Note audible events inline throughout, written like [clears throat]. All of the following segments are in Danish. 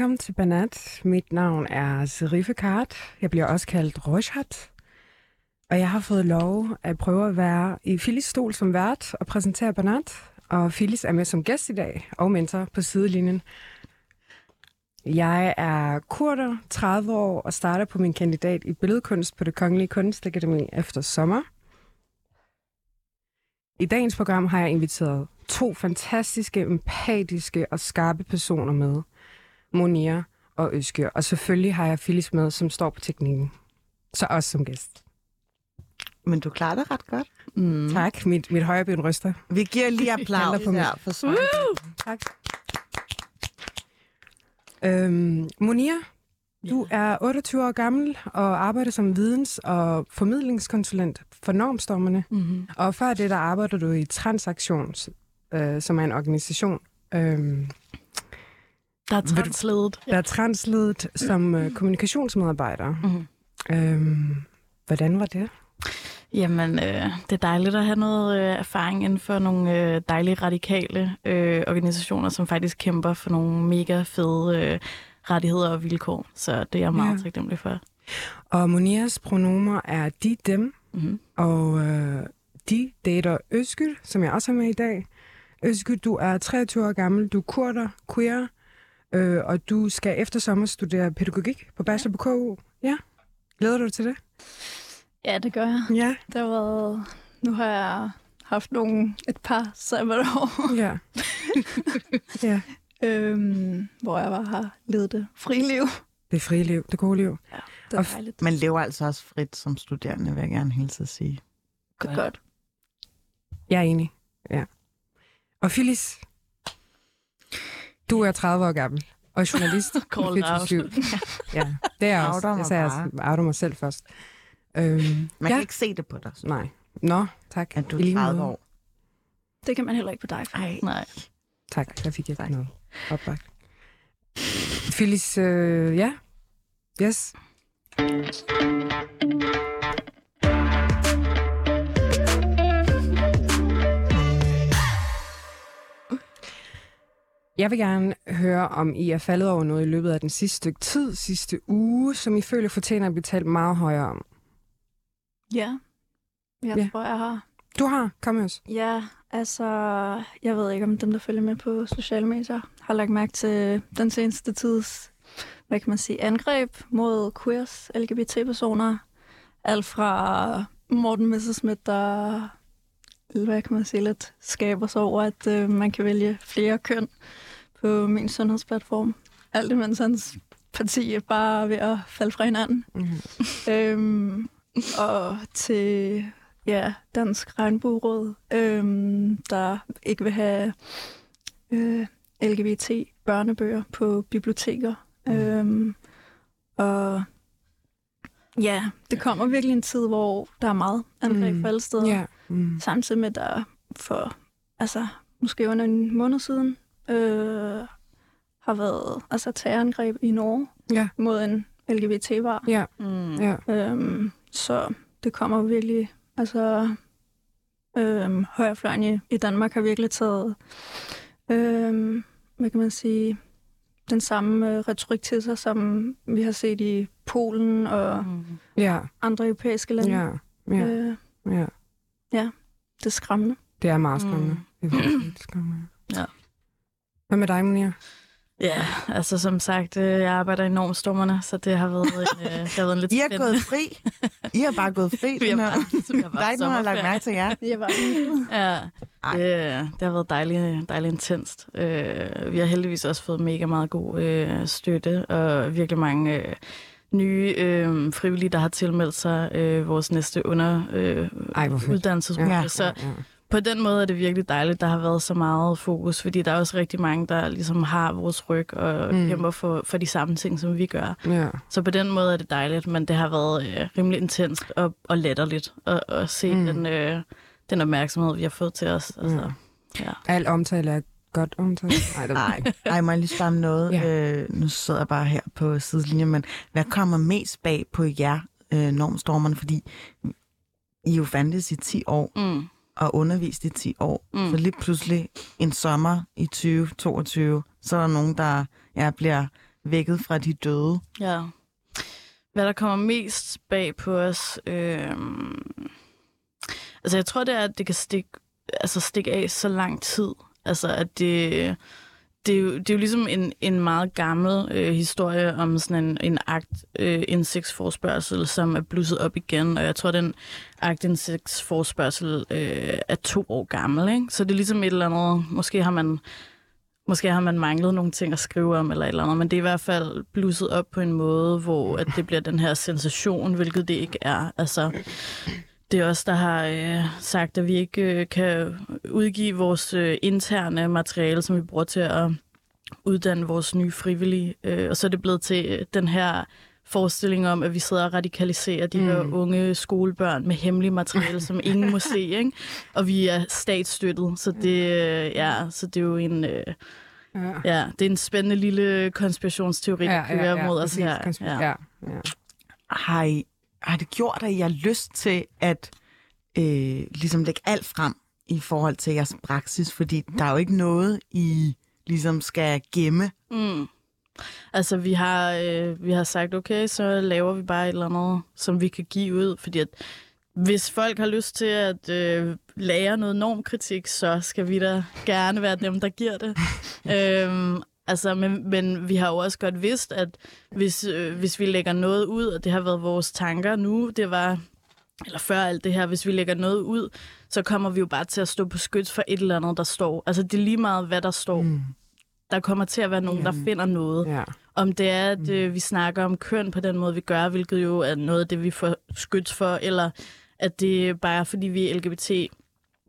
Velkommen til Banat. Mit navn er Serife Kart. Jeg bliver også kaldt Roshat. Og jeg har fået lov at prøve at være i Filis stol som vært og præsentere Banat. Og Filis er med som gæst i dag og mentor på sidelinjen. Jeg er kurder, 30 år og starter på min kandidat i billedkunst på det Kongelige Kunstakademi efter sommer. I dagens program har jeg inviteret to fantastiske, empatiske og skarpe personer med. Monia og Øske. Og selvfølgelig har jeg Phyllis med, som står på teknikken. Så også som gæst. Men du klarer det ret godt. Mm. Tak. Mit, mit højre ben ryster. Vi giver lige [laughs] applaus på mig. for Søren. Tak. Øhm, Monia, du er 28 år gammel og arbejder som videns- og formidlingskonsulent for Normstormerne. Mm-hmm. Og før det, der arbejder du i Transaktions, øh, som er en organisation, øh, Der er transledet. der er transledet som øh, kommunikationsmedarbejder. Mm-hmm. Øh, hvordan var det? Jamen, øh, det er dejligt at have noget øh, erfaring inden for nogle øh, dejlige radikale øh, organisationer, som faktisk kæmper for nogle mega fede øh, rettigheder og vilkår. Så det er jeg meget ja. taknemmelig for. Og Monias pronomer er de, dem, Mm-hmm. og øh, de dater Øskyld, som jeg også har med i dag. Øskyld, du er 23 år gammel, du er kurder, queer, øh, og du skal efter sommer studere pædagogik på bachelor på KU. Ja, glæder du dig til det? Ja, det gør jeg. Ja. Det har været... Nu har jeg haft nogle, et par sabbatår, Ja. [laughs] ja. øhm, hvor jeg bare har levet det friliv. Det frie liv, det gode liv. Det Og er dejligt. Man lever altså også frit som studerende, vil jeg gerne hilse at sige. Det er godt. Jeg er enig. Ja. Og Phyllis, du er 30 år gammel og journalist. Call out. 24/7. ja, det er også. Jeg sagde, jeg outer mig selv først. Øhm, Man ja. kan ikke se det på dig, så. Nej. Nå, tak. at du er 30 måde. år. Det kan man heller ikke på dig. For. Ej. Nej. Tak, der fik jeg Tak. ikke noget opbagt. Phyllis, øh, ja. Yes. Jeg vil gerne høre, om I er faldet over noget i løbet af den sidste stykke tid, sidste uge, som I føler fortjener at blive talt meget højere om. Ja. Jeg Ja. tror, jeg har. Du har, kom med os. Ja, altså, jeg ved ikke, om dem, der følger med på sociale medier, har lagt mærke til den seneste tids, hvad kan man sige, angreb mod queers, LGBT-personer. Alt fra Morten Messerschmidt, der, hvad kan man sige, lidt skaber sig over, at øh, man kan vælge flere køn på min sundhedsplatform. Alt imens hans parti er bare ved at falde fra hinanden Mm. øhm, og til ja, Dansk Regnbueråd, øhm, der ikke vil have øh, LGBT-børnebøger på biblioteker. Mm. Øhm, og ja, det kommer virkelig en tid, hvor der er meget angreb Mm. mm. alle steder. Ja. Mm. Samtidig med, at der for altså, måske under en måned siden øh, har været altså, terrorangreb i Norge Ja. mod en LGBT-var. Ja. Mm. Ja. Øhm, så det kommer virkelig, altså øhm, højrefløjen i, i Danmark har virkelig taget, øhm, hvad kan man sige, den samme øh, retorik til sig, som vi har set i Polen og Mm. Ja. andre europæiske lande. Ja. Ja. Øh, Ja. det er skræmmende. Det er meget skræmmende. Mm. Det er skræmmende. Ja. Hvad med dig, Monia? Ja, altså som sagt, øh, jeg arbejder i normstormerne, så det har været en, øh, det har været en lidt I har spændende- gået fri. I har bare gået fri. [laughs] Vi har bare- vi har bare Der er ikke nogen, der har lagt mærke til jer. Jeg var [laughs] Ja, Ej. det, det har været dejligt, dejligt intenst. Øh, vi har heldigvis også fået mega meget god øh, støtte, og virkelig mange øh, nye øh, frivillige, der har tilmeldt sig øh, vores næste under øh, Ej, hvor fedt. uddannelsesrute. Ja. Så ja. På den måde er det virkelig dejligt, der har været så meget fokus, fordi der er også rigtig mange, der ligesom har vores ryg og Mm. mm. kæmper for, for de samme ting, som vi gør. ja. Så på den måde er det dejligt, men det har været øh, rimelig intenst og, og latterligt at, at se Mm. mm. den, øh, den opmærksomhed, vi har fået til os. Altså, ja. Al omtale er godt omtale. [laughs] Nej, det Nej, Ej, må jeg lige spørge noget? Ja. Øh, nu sidder jeg bare her på sidelinjen, men hvad kommer mest bag på jer, øh, normstormerne? Fordi I jo fandtes i 10 år Mm. Og undervist i 10 år. Mm. Så lige pludselig en sommer i 2022, så er der nogen, der ja, bliver vækket fra de døde. Ja. Hvad der kommer mest bag på os... Øh... Altså, jeg tror, det er, at det kan stikke, altså, stikke af så lang tid. Altså, at det... Det er, jo, det er jo ligesom en, en meget gammel øh, historie om sådan en, en akt øh, indsigtsforspørgsel, som er blusset op igen, og jeg tror, den akt indsigtsforspørgsel øh, er to år gammel, ikke? Så det er ligesom et eller andet, måske har man Måske har man manglet nogle ting at skrive om eller et eller andet, men det er i hvert fald blusset op på en måde, hvor at det bliver den her sensation, hvilket det ikke er. Altså, det er os, der har øh, sagt, at vi ikke øh, kan udgive vores øh, interne materiale, som vi bruger til at uddanne vores nye frivillige. Øh, og så er det blevet til øh, den her forestilling om, at vi sidder og radikaliserer de mm. her unge skolebørn med hemmelig materiale, som ingen må se, [laughs] ikke? Og vi er statsstøttet, så det, øh, ja, så det er jo en... Øh, ja. ja, det er en spændende lille konspirationsteori, ja, ja, ja, mod os her. Ja. Ja, ja. Har, I, har det gjort, at I har lyst til at øh, ligesom lægge alt frem i forhold til jeres praksis? Fordi der er jo ikke noget, I ligesom skal gemme. Mm. Altså, vi har, øh, vi har sagt, okay, så laver vi bare et eller andet, som vi kan give ud, fordi at hvis folk har lyst til at øh, lære noget normkritik, så skal vi da gerne være dem, der giver det. [laughs] øhm, altså, men, men vi har jo også godt vidst, at hvis, øh, hvis vi lægger noget ud, og det har været vores tanker nu, det var, eller før alt det her, hvis vi lægger noget ud, så kommer vi jo bare til at stå på skyts for et eller andet, der står. Altså, det er lige meget, hvad der står. Mm der kommer til at være nogen, der finder noget. Ja. Om det er, at mm. øh, vi snakker om køn på den måde, vi gør, hvilket jo er noget af det, vi får skydt for, eller at det bare er, fordi vi er LGBT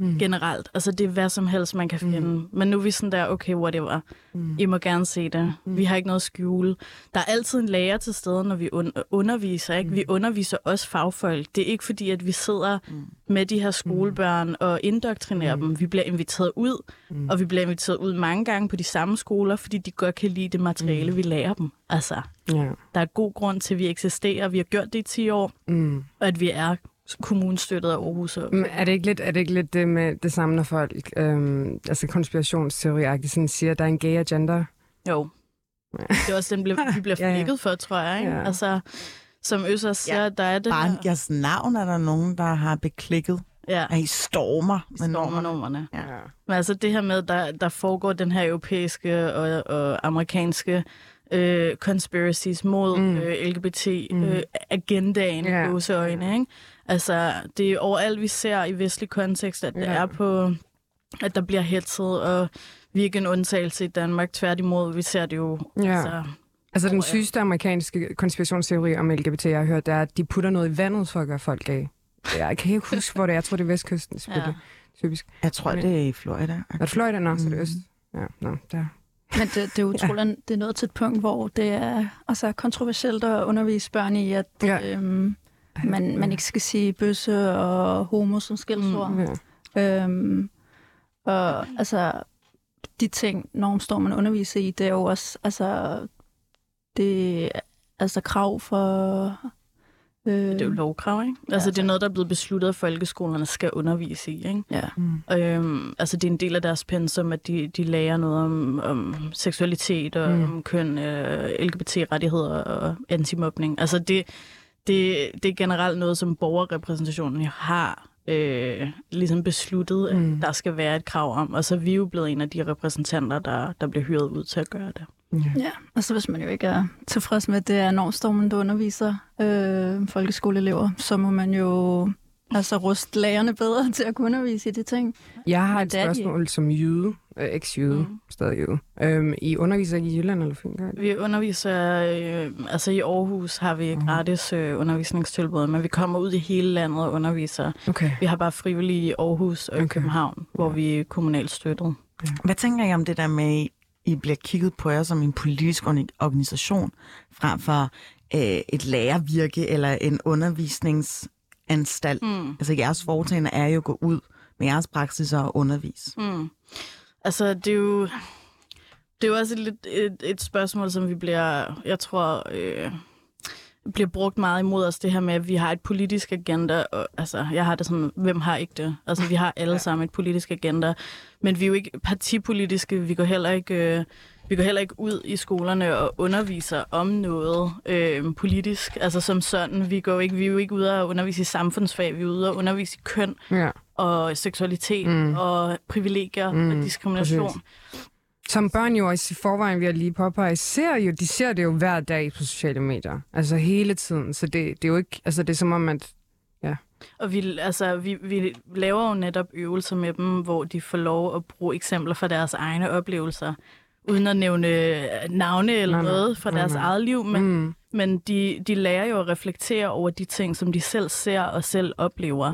mm. generelt. Altså det er hvad som helst, man kan mm. finde. Mm. Men nu er vi sådan der, okay, whatever. Mm. I må gerne se det. Mm. Vi har ikke noget at skjule. Der er altid en lærer til stede, når vi un- underviser. Ikke? Mm. Vi underviser også fagfolk. Det er ikke fordi, at vi sidder mm. med de her skolebørn mm. og indoktrinerer mm. dem. Vi bliver inviteret ud, mm. og vi bliver inviteret ud mange gange på de samme skoler, fordi de godt kan lide det materiale, mm. vi lærer dem. Altså, yeah. der er god grund til, at vi eksisterer. Vi har gjort det i 10 år, mm. og at vi er kommunstøttet af Aarhus. Og... Men er det ikke lidt, er det, ikke lidt det med det samme, når folk, øhm, altså konspirationsteori sådan siger, at der er en gay agenda? Jo. Ja. Det er også den, vi bliver flækket [laughs] ja, ja. for, tror jeg. Ikke? Ja. Altså, som Øsser siger, ja. der er det Bare her... jeres navn er der nogen, der har beklikket. Ja. At I stormer med stormer normerne. Ja. Men altså det her med, der, der foregår den her europæiske og, og amerikanske øh, conspiracies mod mm. øh, LGBT-agendaen mm. øh, yeah. øjne, ikke? Altså, det er overalt, vi ser i vestlig kontekst, at det er på, at der bliver hetset, og vi er ikke en undtagelse i Danmark. Tværtimod, vi ser det jo... Ja. Altså, altså, den sygeste amerikanske konspirationsteori om LGBT, jeg har hørt, er, at de putter noget i vandet for at gøre folk af. Jeg kan ikke huske, hvor det er. Jeg tror, det er vestkysten, selvfølgelig. Ja. Typisk. Jeg tror, Men, det er i Florida. Er det Florida? Nå, mm. så det er øst. Ja, nå, der. Men det, det er utroligt, ja. det er nået til et punkt, hvor det er altså, kontroversielt at undervise børn i, at ja. øhm, man, man ikke skal sige bøsse og homo som skældsord. Mm, ja. øhm, og altså, de ting, når man underviser i, det er jo også, altså, det altså krav for Øh, det er jo lovkrav, ikke? Altså, ja, det er noget, der er blevet besluttet, at folkeskolerne skal undervise i, ikke? Ja. Mm. Øhm, altså, det er en del af deres pensum, at de, de lærer noget om, om seksualitet og mm. om køn, øh, LGBT-rettigheder og antimobning. Altså, det, det, det er generelt noget, som borgerrepræsentationen har øh, ligesom besluttet, at mm. der skal være et krav om. Og så er vi jo blevet en af de repræsentanter, der, der bliver hyret ud til at gøre det. Ja. ja, og så hvis man jo ikke er tilfreds med, at det er Normstormen, der underviser øh, folkeskoleelever, så må man jo altså ruste lærerne bedre [laughs] til at kunne undervise i de ting. Jeg har et spørgsmål som jøde, øh, eks-jøde, mm. stadig jøde. Øhm, I underviser ikke i Jylland eller Fyn? Vi underviser, øh, altså i Aarhus har vi mm. gratis øh, undervisningstilbud, men vi kommer ud i hele landet og underviser. Okay. Vi har bare frivillige i Aarhus og okay. København, hvor vi er kommunalt støttet. Ja. Hvad tænker I om det der med, i bliver kigget på jer som en politisk organisation, frem for øh, et lærervirke eller en undervisningsanstalt. Mm. Altså jeres foretagende er jo at gå ud med jeres praksis og undervise. Mm. Altså det er jo... Det er jo også et, et, et spørgsmål, som vi bliver, jeg tror, øh, bliver brugt meget imod os, det her med, at vi har et politisk agenda. Og, altså, jeg har det sådan, hvem har ikke det? Altså, vi har alle sammen et politisk agenda. Men vi er jo ikke partipolitiske. Vi går heller ikke... Øh, vi går heller ikke ud i skolerne og underviser om noget øh, politisk, altså som sådan. Vi, går ikke, vi er jo ikke ude og undervise i samfundsfag, vi er ude og undervise i køn Ja. Og seksualitet Mm. og privilegier mm, og diskrimination. præcis. Som børn jo også i forvejen, vi har lige påpeget, ser jo, de ser det jo hver dag på sociale medier. Altså hele tiden. Så det, det er jo ikke, altså det er som om, at Og vi, altså, vi, vi laver jo netop øvelser med dem, hvor de får lov at bruge eksempler fra deres egne oplevelser, uden at nævne øh, navne eller Nej, noget fra Nej, deres nej. eget liv, men, mm, men de, de lærer jo at reflektere over de ting, som de selv ser og selv oplever.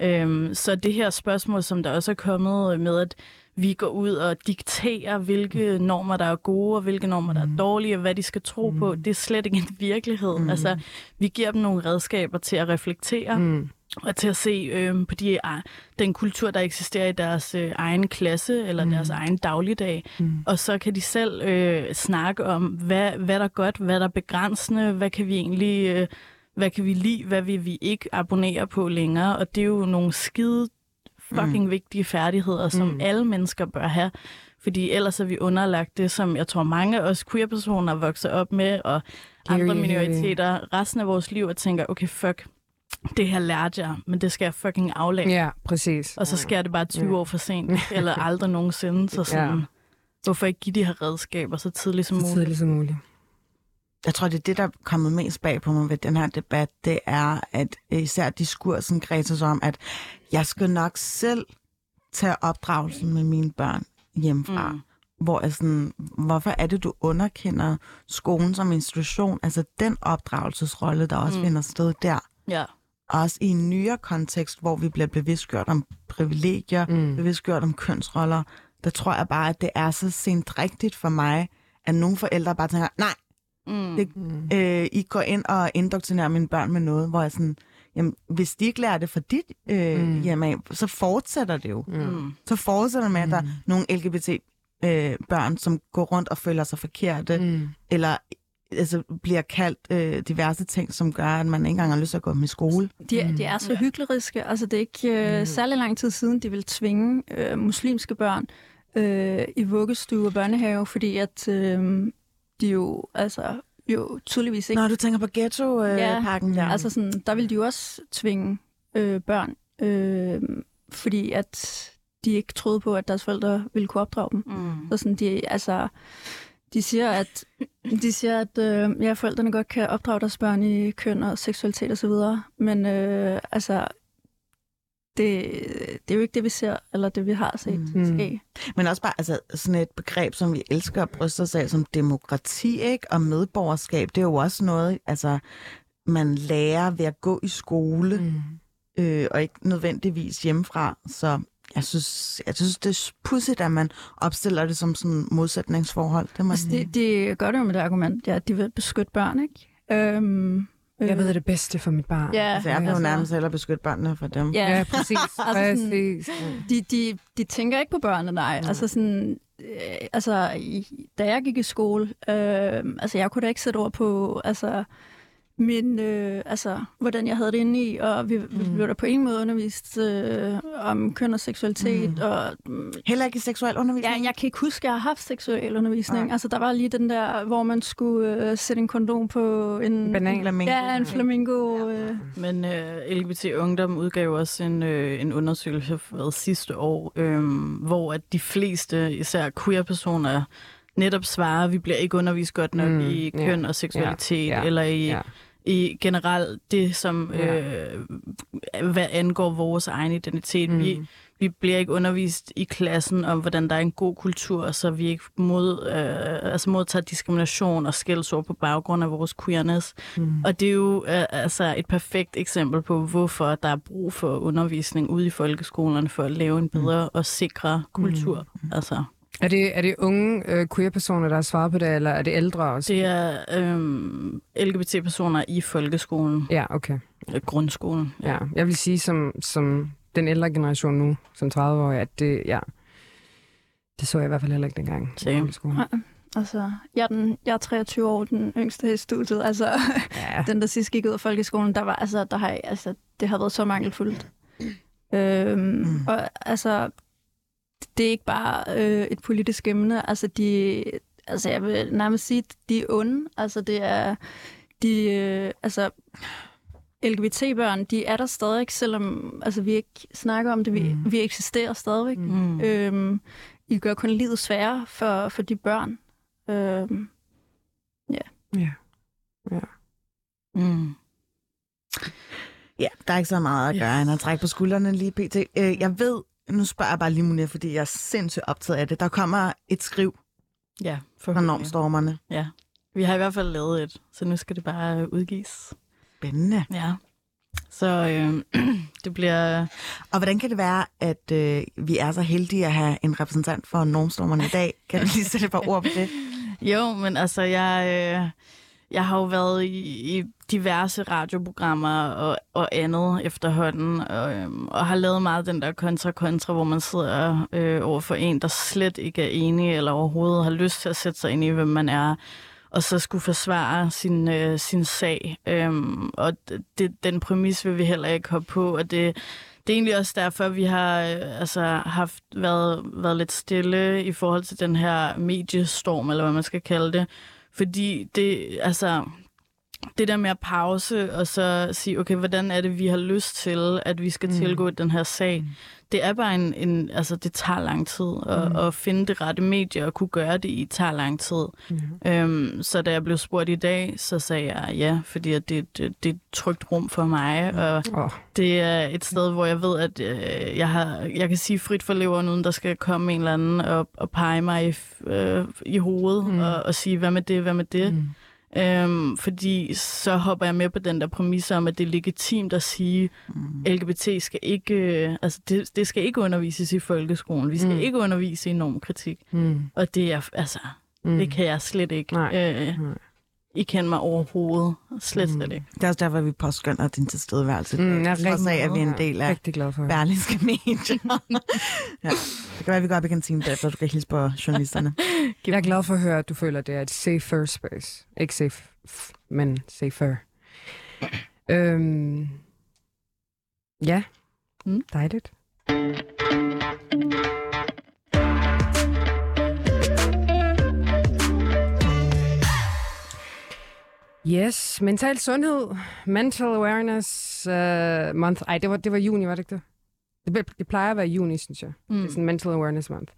ja. Øhm, så det her spørgsmål, som der også er kommet med, at vi går ud og dikterer, hvilke normer, der er gode, og hvilke normer, der er dårlige, og hvad de skal tro på, det er slet ikke en virkelighed. Mm. Altså, vi giver dem nogle redskaber til at reflektere, Mm, og til at se øh, på de, øh, den kultur, der eksisterer i deres øh, egen klasse, eller mm. deres egen dagligdag. Mm. Og så kan de selv øh, snakke om, hvad, hvad der er godt, hvad der er begrænsende, hvad kan vi egentlig... Øh, hvad kan vi lide, hvad vil vi ikke abonnere på længere, og det er jo nogle skide fucking mm. vigtige færdigheder, som Mm. alle mennesker bør have, fordi ellers er vi underlagt det, som jeg tror mange af os queer-personer vokser op med, og andre minoriteter resten af vores liv, og tænker, okay, fuck, det her lærte jeg, men det skal jeg fucking aflægge. ja, præcis. Og så sker det bare 20 Ja. år for sent, eller [laughs] aldrig nogensinde. Så sådan, Ja. hvorfor ikke give de her redskaber så tidligt som Så muligt? tidligt som muligt. Jeg tror, det er det, der er kommet mest bag på mig ved den her debat, det er, at især diskursen kredser om, at jeg skal nok selv tage opdragelsen med mine børn hjemmefra. Mm. Mm. Hvor er sådan, hvorfor er det, du underkender skolen som institution? Altså den opdragelsesrolle, der også mm. Mm. finder sted der. Ja. Også i en nyere kontekst, hvor vi bliver bevidstgjort om privilegier, Mm. bevidstgjort om kønsroller, der tror jeg bare, at det er så sent rigtigt for mig, at nogle forældre bare tænker, nej, Mm. Det- øh, I går ind og indoktrinerer mine børn med noget, hvor jeg sådan, jamen, hvis de ikke lærer det fra dit øh, Mm. af, så fortsætter det jo. Mm. Så fortsætter det med, at der er Mm. nogle LGBT-børn, som går rundt og føler sig forkerte. Mm. eller altså, bliver kaldt øh, diverse ting, som gør, at man ikke engang har lyst til at gå med i skole. De, Mm. de er så hykleriske. Altså, det er ikke øh, Mm. særlig lang tid siden, de vil tvinge øh, muslimske børn øh, i vuggestue og børnehave, fordi at øh, de jo, altså, jo tydeligvis ikke... Når du tænker på ghetto-pakken øh, Ja, der. Altså sådan, der vil de jo også tvinge øh, børn, øh, fordi at de ikke troede på, at deres forældre ville kunne opdrage dem. Mm. Så sådan, de, altså, de siger, at, de siger, at øh, ja, forældrene godt kan opdrage deres børn i køn og seksualitet osv., men øh, altså, det, det er jo ikke det, vi ser, eller det, vi har set Mm. mm. ske. Men også bare altså, sådan et begreb, som vi elsker at bryste os af, som demokrati ikke? og medborgerskab, det er jo også noget, altså, man lærer ved at gå i skole, Mm. øh, og ikke nødvendigvis hjemmefra. Så jeg synes, jeg synes det er pudsigt, at man opstiller det som sådan et modsætningsforhold. Det må Altså, jeg de, de gør det jo med det argument, ja, at de vil beskytte børn, ikke? Øhm, Jeg øh, ved det bedste for mit barn. Ja, Altså, jeg vil jo altså- nærmest hellere beskytte børnene fra dem. Ja, Ja, præcis. [laughs] Altså sådan- præcis. de, de, de tænker ikke på børnene, nej. Nej. Altså sådan, øh, altså, i, da jeg gik i skole, øh, altså jeg kunne da ikke sætte ord på, altså, min, øh, altså, hvordan jeg havde det inde i, og vi, mm. vi blev der på en måde undervist øh, om køn og seksualitet, Mm. og mm, Heller ikke seksuel ja, undervisning? jeg kan ikke huske, at jeg har haft seksuel undervisning. Nej. Altså, der var lige den der, hvor man skulle øh, sætte en kondom på en... Banan. Flamingo. Ja, en flamingo. Øh. Men øh, LGBT Ungdom udgav også en, øh, en undersøgelse for sidste år, øh, hvor at de fleste, især queer-personer, netop svarer, at vi bliver ikke undervist godt nok Mm, i ja, køn og seksualitet, ja, ja, eller i, Ja. Ja. i generelt det, som øh, hvad angår vores egen identitet. Mm. Vi, vi bliver ikke undervist i klassen om, hvordan der er en god kultur, så vi ikke mod, øh, altså modtager diskrimination og skældsord på baggrund af vores queerness. Mm. Og det er jo øh, altså et perfekt eksempel på, hvorfor der er brug for undervisning ude i folkeskolerne for at lave en bedre og sikre kultur. Mm. Altså, Er det, er det unge øh, queer-personer, der har svaret på det, eller er det ældre også? det er øh, LGBT-personer i folkeskolen, Ja, okay. grundskolen. Ja. Jeg vil sige, som, som den ældre generation nu, som 30 år, at det, ja, det så jeg i hvert fald heller ikke dengang. folkeskolen. Nej. Altså, jeg er, den, jeg er 23 år, den yngste i studiet. Altså, Ja. [laughs] den der sidst gik ud af folkeskolen, der var, altså, der har, jeg- altså, det har været så mangelfuldt. Øhm, mm. Og altså, det er ikke bare øh, et politisk emne. Altså, de, altså, jeg vil nærmest sige, de er onde. Altså, det er, de, øh, altså, LGBT-børn, de er der stadig, selvom altså, vi ikke snakker om det. Vi, mm. vi eksisterer stadigvæk. Mm. Øhm, I gør kun livet sværere for, for de børn. Øhm, Ja. Mm. Ja, der er ikke så meget at gøre, end at trække på skuldrene lige pt. Øh, jeg ved, nu spørger jeg bare lige Monia, fordi jeg er sindssygt optaget af det. Der kommer et skriv Ja, fra normstormerne. Ja. Vi har i hvert fald lavet et, så nu skal det bare øh, udgives. Spændende. Ja. Så øh, [clears throat] det bliver... Og hvordan kan det være, at øh, vi er så heldige at have en repræsentant for normstormerne i dag? Kan du lige sætte et par ord på det? [laughs] Jo, men altså, jeg, øh, jeg har jo været i, i diverse radioprogrammer og, og andet efterhånden, og, øhm, og har lavet meget den der kontra-kontra, hvor man sidder øh, over for en, der slet ikke er enig, eller overhovedet har lyst til at sætte sig ind i, hvem man er, og så skulle forsvare sin, øh, sin sag. Øhm, og det, den præmis vil vi heller ikke hoppe på, og det, det er egentlig også derfor, vi har øh, altså, haft været, været lidt stille i forhold til den her mediestorm, eller hvad man skal kalde det. Fordi det, altså, det der med at pause og så sige, okay, hvordan er det, vi har lyst til, at vi skal mm. tilgå den her sag? Mm. Det er bare en, en, altså det tager lang tid at, mm. at finde det rette medie og kunne gøre det i tager lang tid. Mm. Øhm, så da jeg blev spurgt i dag, så sagde jeg ja, fordi at det, det, det er et trygt rum for mig, og Åh. det er et sted, hvor jeg ved, at øh, jeg, har, jeg kan sige frit for leveren, uden der skal komme en eller anden og, og pege mig i, øh, i hovedet mm. og, og sige, hvad med det, hvad med det. Mm. Øhm, fordi så hopper jeg med på den der præmis om, at det er legitimt at sige, mm. LGBT skal ikke, øh, altså det, det skal ikke undervises i folkeskolen. Vi skal mm. ikke undervise i normkritik. Mm. Og det er, altså, Mm. det kan jeg slet ikke. Nej. Øh, Nej. I kender mig overhovedet. Slet, slet ikke. Det er også derfor, vi påskynder din tilstedeværelse. Mm, jeg er Trods af, at vi er en del af rigtig glad for berlingske medier. [laughs] ja. Det kan være, at vi går op i kantinen bagefter, du kan hilse på journalisterne. [laughs] Jeg er glad for at høre, at du føler, at det er et safer space. Ikke safe, men safer. [clears throat] øhm, ja, Mm. dejligt. Yes, mental sundhed, mental awareness uh, month. Ej, det var, det var juni, var det ikke det? Det, det plejer at være juni, synes jeg. Mm. Det er sådan mental awareness month.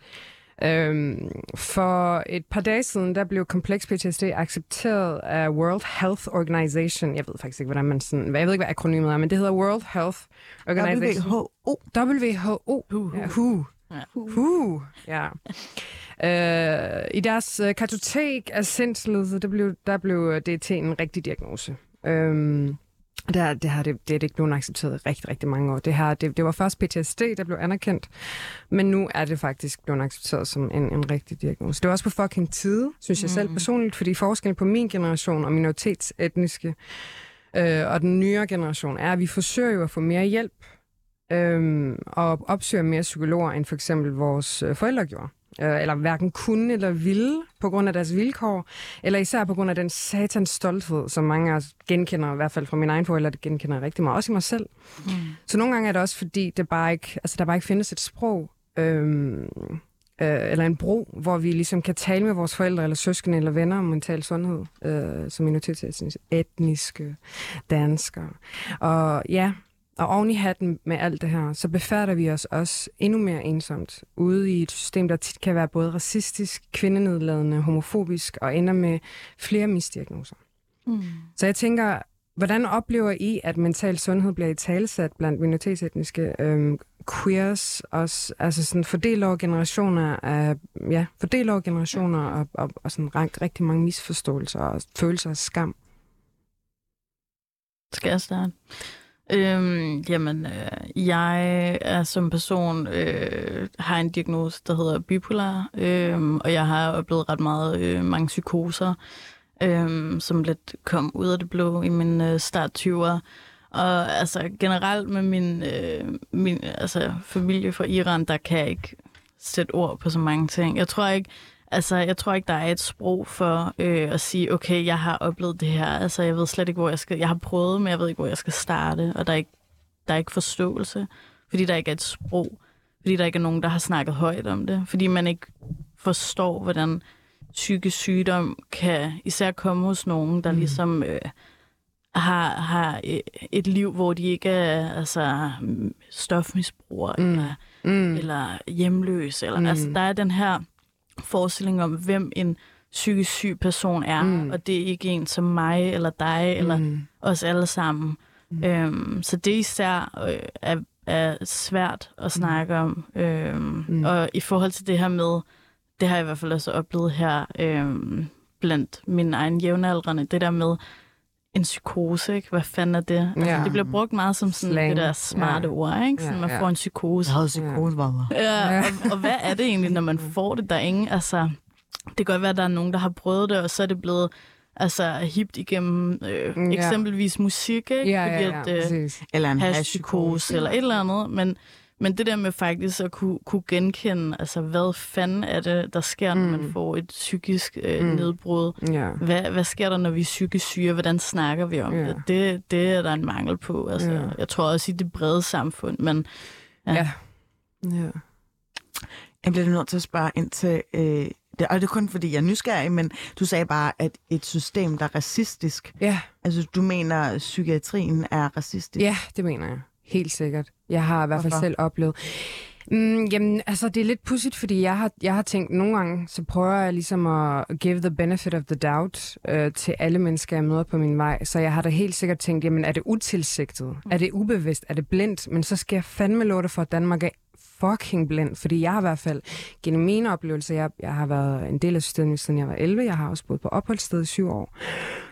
Øhm, for et par dage siden, der blev kompleks PTSD accepteret af World Health Organization. Jeg ved faktisk ikke, hvordan man sådan... Jeg ved ikke, hvad akronymet er, men det hedder World Health Organization. WHO. WHO. Hu, hu. Ja, WHO. Ja. WHO. Ja. Øh, I deres øh, kartotek af sindslidelse, der blev, der blev det til en rigtig diagnose. Øhm, der, det, har det, det er det ikke blevet accepteret i rigtig, rigtig mange år. Det, her, det, det var først PTSD, der blev anerkendt, men nu er det faktisk blevet accepteret som en, en rigtig diagnose. Det var også på fucking tide, synes jeg mm. selv personligt, fordi forskellen på min generation og minoritetsetniske øh, og den nyere generation er, at vi forsøger jo at få mere hjælp øhm, og opsøger mere psykologer, end for eksempel vores øh, forældre gjorde. Øh, eller hverken kunne eller ville på grund af deres vilkår, eller især på grund af den satans stolthed, som mange af os genkender, i hvert fald fra mine egne forældre, det genkender jeg rigtig meget, også i mig selv. Mm. Så nogle gange er det også fordi, det bare ikke, altså, der bare ikke findes et sprog, øhm, øh, eller en bro, hvor vi ligesom kan tale med vores forældre eller søskende eller venner om mental sundhed, øh, som minoritetsetniske danskere. Og ja, og oven i hatten med alt det her, så befærder vi os også endnu mere ensomt ude i et system, der tit kan være både racistisk, kvindenedladende, homofobisk og ender med flere misdiagnoser. Mm. Så jeg tænker, hvordan oplever I, at mental sundhed bliver i talesat blandt minoritetsetniske øhm, queers, også, altså sådan fordelt over generationer af, ja, fordelt over generationer og, og, og sådan rigt- rigtig mange misforståelser og følelser af skam? Skal jeg starte? Øhm, jamen, øh, jeg er som person, øh, har en diagnose, der hedder bipolar, øh, og jeg har oplevet ret meget øh, mange psykoser, øh, som lidt kom ud af det blå i min øh, start 20'er. Og altså generelt med min, øh, min altså, familie fra Iran, der kan jeg ikke sætte ord på så mange ting. Jeg tror ikke, Altså, jeg tror ikke, der er et sprog for øh, at sige, okay, jeg har oplevet det her. Altså, jeg ved slet ikke, hvor jeg skal... Jeg har prøvet, men jeg ved ikke, hvor jeg skal starte. Og der er ikke, der er ikke forståelse, fordi der ikke er et sprog. Fordi der ikke er nogen, der har snakket højt om det. Fordi man ikke forstår, hvordan psykisk sygdom kan især komme hos nogen, der mm. ligesom øh, har, har et liv, hvor de ikke er altså, stofmisbrugere mm. eller, mm. eller hjemløse. Eller, mm. altså, der er den her forestilling om, hvem en psykisk syg person er, mm. og det er ikke en som mig, eller dig, eller mm. os alle sammen. Mm. Øhm, så det især øh, er, er svært at mm. snakke om. Øhm, mm. Og i forhold til det her med, det har jeg i hvert fald også oplevet her øhm, blandt mine egne jævnaldrende, det der med en psykose, ikke? Hvad fanden er det? Altså, ja. Det bliver brugt meget som sådan Slang. det der smarte ja. ord, ikke? Sådan, ja, man får en psykose. Jeg havde psykose, var Ja, og, og hvad er det egentlig, når man får det? Der er ingen, altså... Det kan godt være, at der er nogen, der har prøvet det, og så er det blevet altså hipt igennem øh, ja. eksempelvis musik, ikke? Ja, ja, ja, Fordi at, øh, eller en hashpsykose, eller et eller andet, men men det der med faktisk at kunne, kunne genkende, altså hvad fanden er det, der sker, når mm. man får et psykisk øh, mm. nedbrud? Yeah. Hvad, hvad sker der, når vi er psykisk syge? Hvordan snakker vi om yeah. det? det? Det er der en mangel på. Altså, yeah. Jeg tror også i det brede samfund, men... Ja. ja. ja. Jeg bliver nødt til at spørge ind til... Øh, det, og det er kun fordi, jeg er nysgerrig, men du sagde bare, at et system, der er racistisk... Ja. Altså, du mener, at psykiatrien er racistisk? Ja, det mener jeg. Helt sikkert. Jeg har i hvert fald Hvorfor? selv oplevet. Mm, jamen, altså, det er lidt pudsigt, fordi jeg har, jeg har tænkt, nogle gange, så prøver jeg ligesom at give the benefit of the doubt øh, til alle mennesker, jeg møder på min vej. Så jeg har da helt sikkert tænkt, jamen, er det utilsigtet? Mm. Er det ubevidst? Er det blindt? Men så skal jeg fandme love det for, at Danmark er fucking blind, fordi jeg har i hvert fald, gennem mine oplevelser, jeg, jeg har været en del af systemet, siden jeg var 11, jeg har også boet på opholdssted i syv år.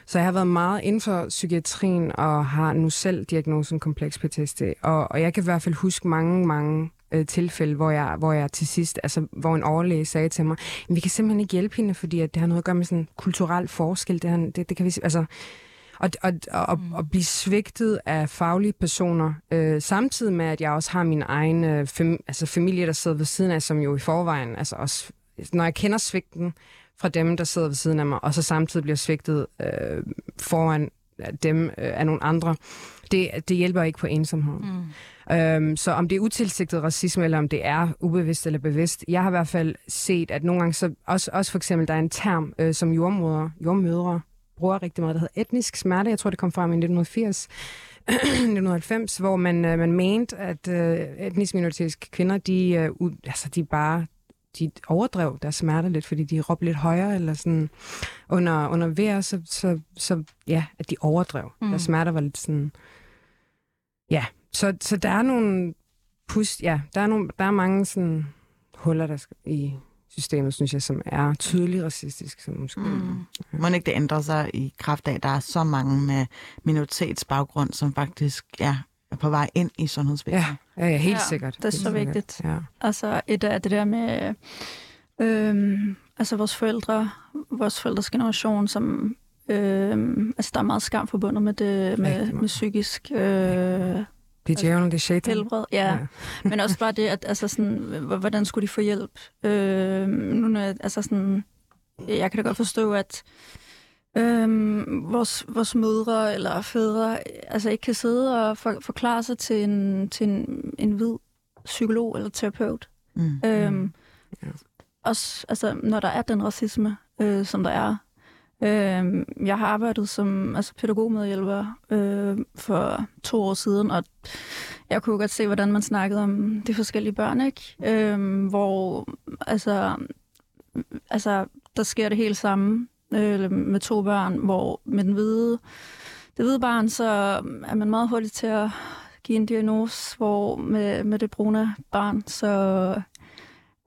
Så jeg har været meget inden for psykiatrien, og har nu selv diagnosen kompleks PTSD. Og, og jeg kan i hvert fald huske mange, mange øh, tilfælde, hvor jeg, hvor jeg til sidst, altså hvor en overlæge sagde til mig, vi kan simpelthen ikke hjælpe hende, fordi at det har noget at gøre med sådan en kulturel forskel. Det, det, det kan vi, altså, og, og, og, mm. og blive svigtet af faglige personer, øh, samtidig med, at jeg også har min egen øh, fam, altså familie, der sidder ved siden af, som jo i forvejen, altså også, når jeg kender svigten fra dem, der sidder ved siden af mig, og så samtidig bliver svigtet øh, foran dem øh, af nogle andre, det, det hjælper ikke på ensomhed. Mm. Øhm, så om det er utilsigtet racisme, eller om det er ubevidst eller bevidst, jeg har i hvert fald set, at nogle gange, så også, også for eksempel, der er en term øh, som jordmødre, jordmødre bruger rigtig meget, der hedder etnisk smerte. Jeg tror, det kom frem i 1980. 1990, [clears throat] hvor man, øh, man mente, at øh, etnisk minoritetiske kvinder, de, øh, u, altså, de bare de overdrev deres smerte lidt, fordi de råbte lidt højere, eller sådan under, under vejr, så, så, så ja, at de overdrev. Mm. Deres smerter var lidt sådan, ja, så, så der er nogle pust, ja, der er, nogle, der er mange sådan huller der skal, i, systemet, synes jeg, som er tydeligt racistisk. Som måske, mm. ja. Må ikke det ændre sig i kraft af, at der er så mange med minoritetsbaggrund, som faktisk ja, er på vej ind i sundhedsvæsenet? Ja, ja, ja helt ja, sikkert. Det er helt så sikkert. vigtigt. Ja. Altså, et af det der med øhm, altså vores forældre, vores forældres generation, som øhm, altså der er meget skam forbundet med det med, med psykisk øh, det er djævlen, det er shaitan. Helbred, ja. ja. [laughs] Men også bare det, at altså sådan, hvordan skulle de få hjælp? Øh, nu når altså sådan, jeg kan da godt forstå, at øh, vores, vores mødre eller fædre altså ikke kan sidde og for, forklare sig til en, til en, en hvid psykolog eller terapeut. Mm. Øh, ja. Også altså, når der er den racisme, øh, som der er, Øh, jeg har arbejdet som altså, pædagogmedhjælper øh, for to år siden, og jeg kunne godt se, hvordan man snakkede om de forskellige børn, ikke? Øh, hvor altså, altså, der sker det helt samme øh, med to børn, hvor med den hvide, det hvide barn, så er man meget hurtig til at give en diagnose, hvor med, med det brune barn, så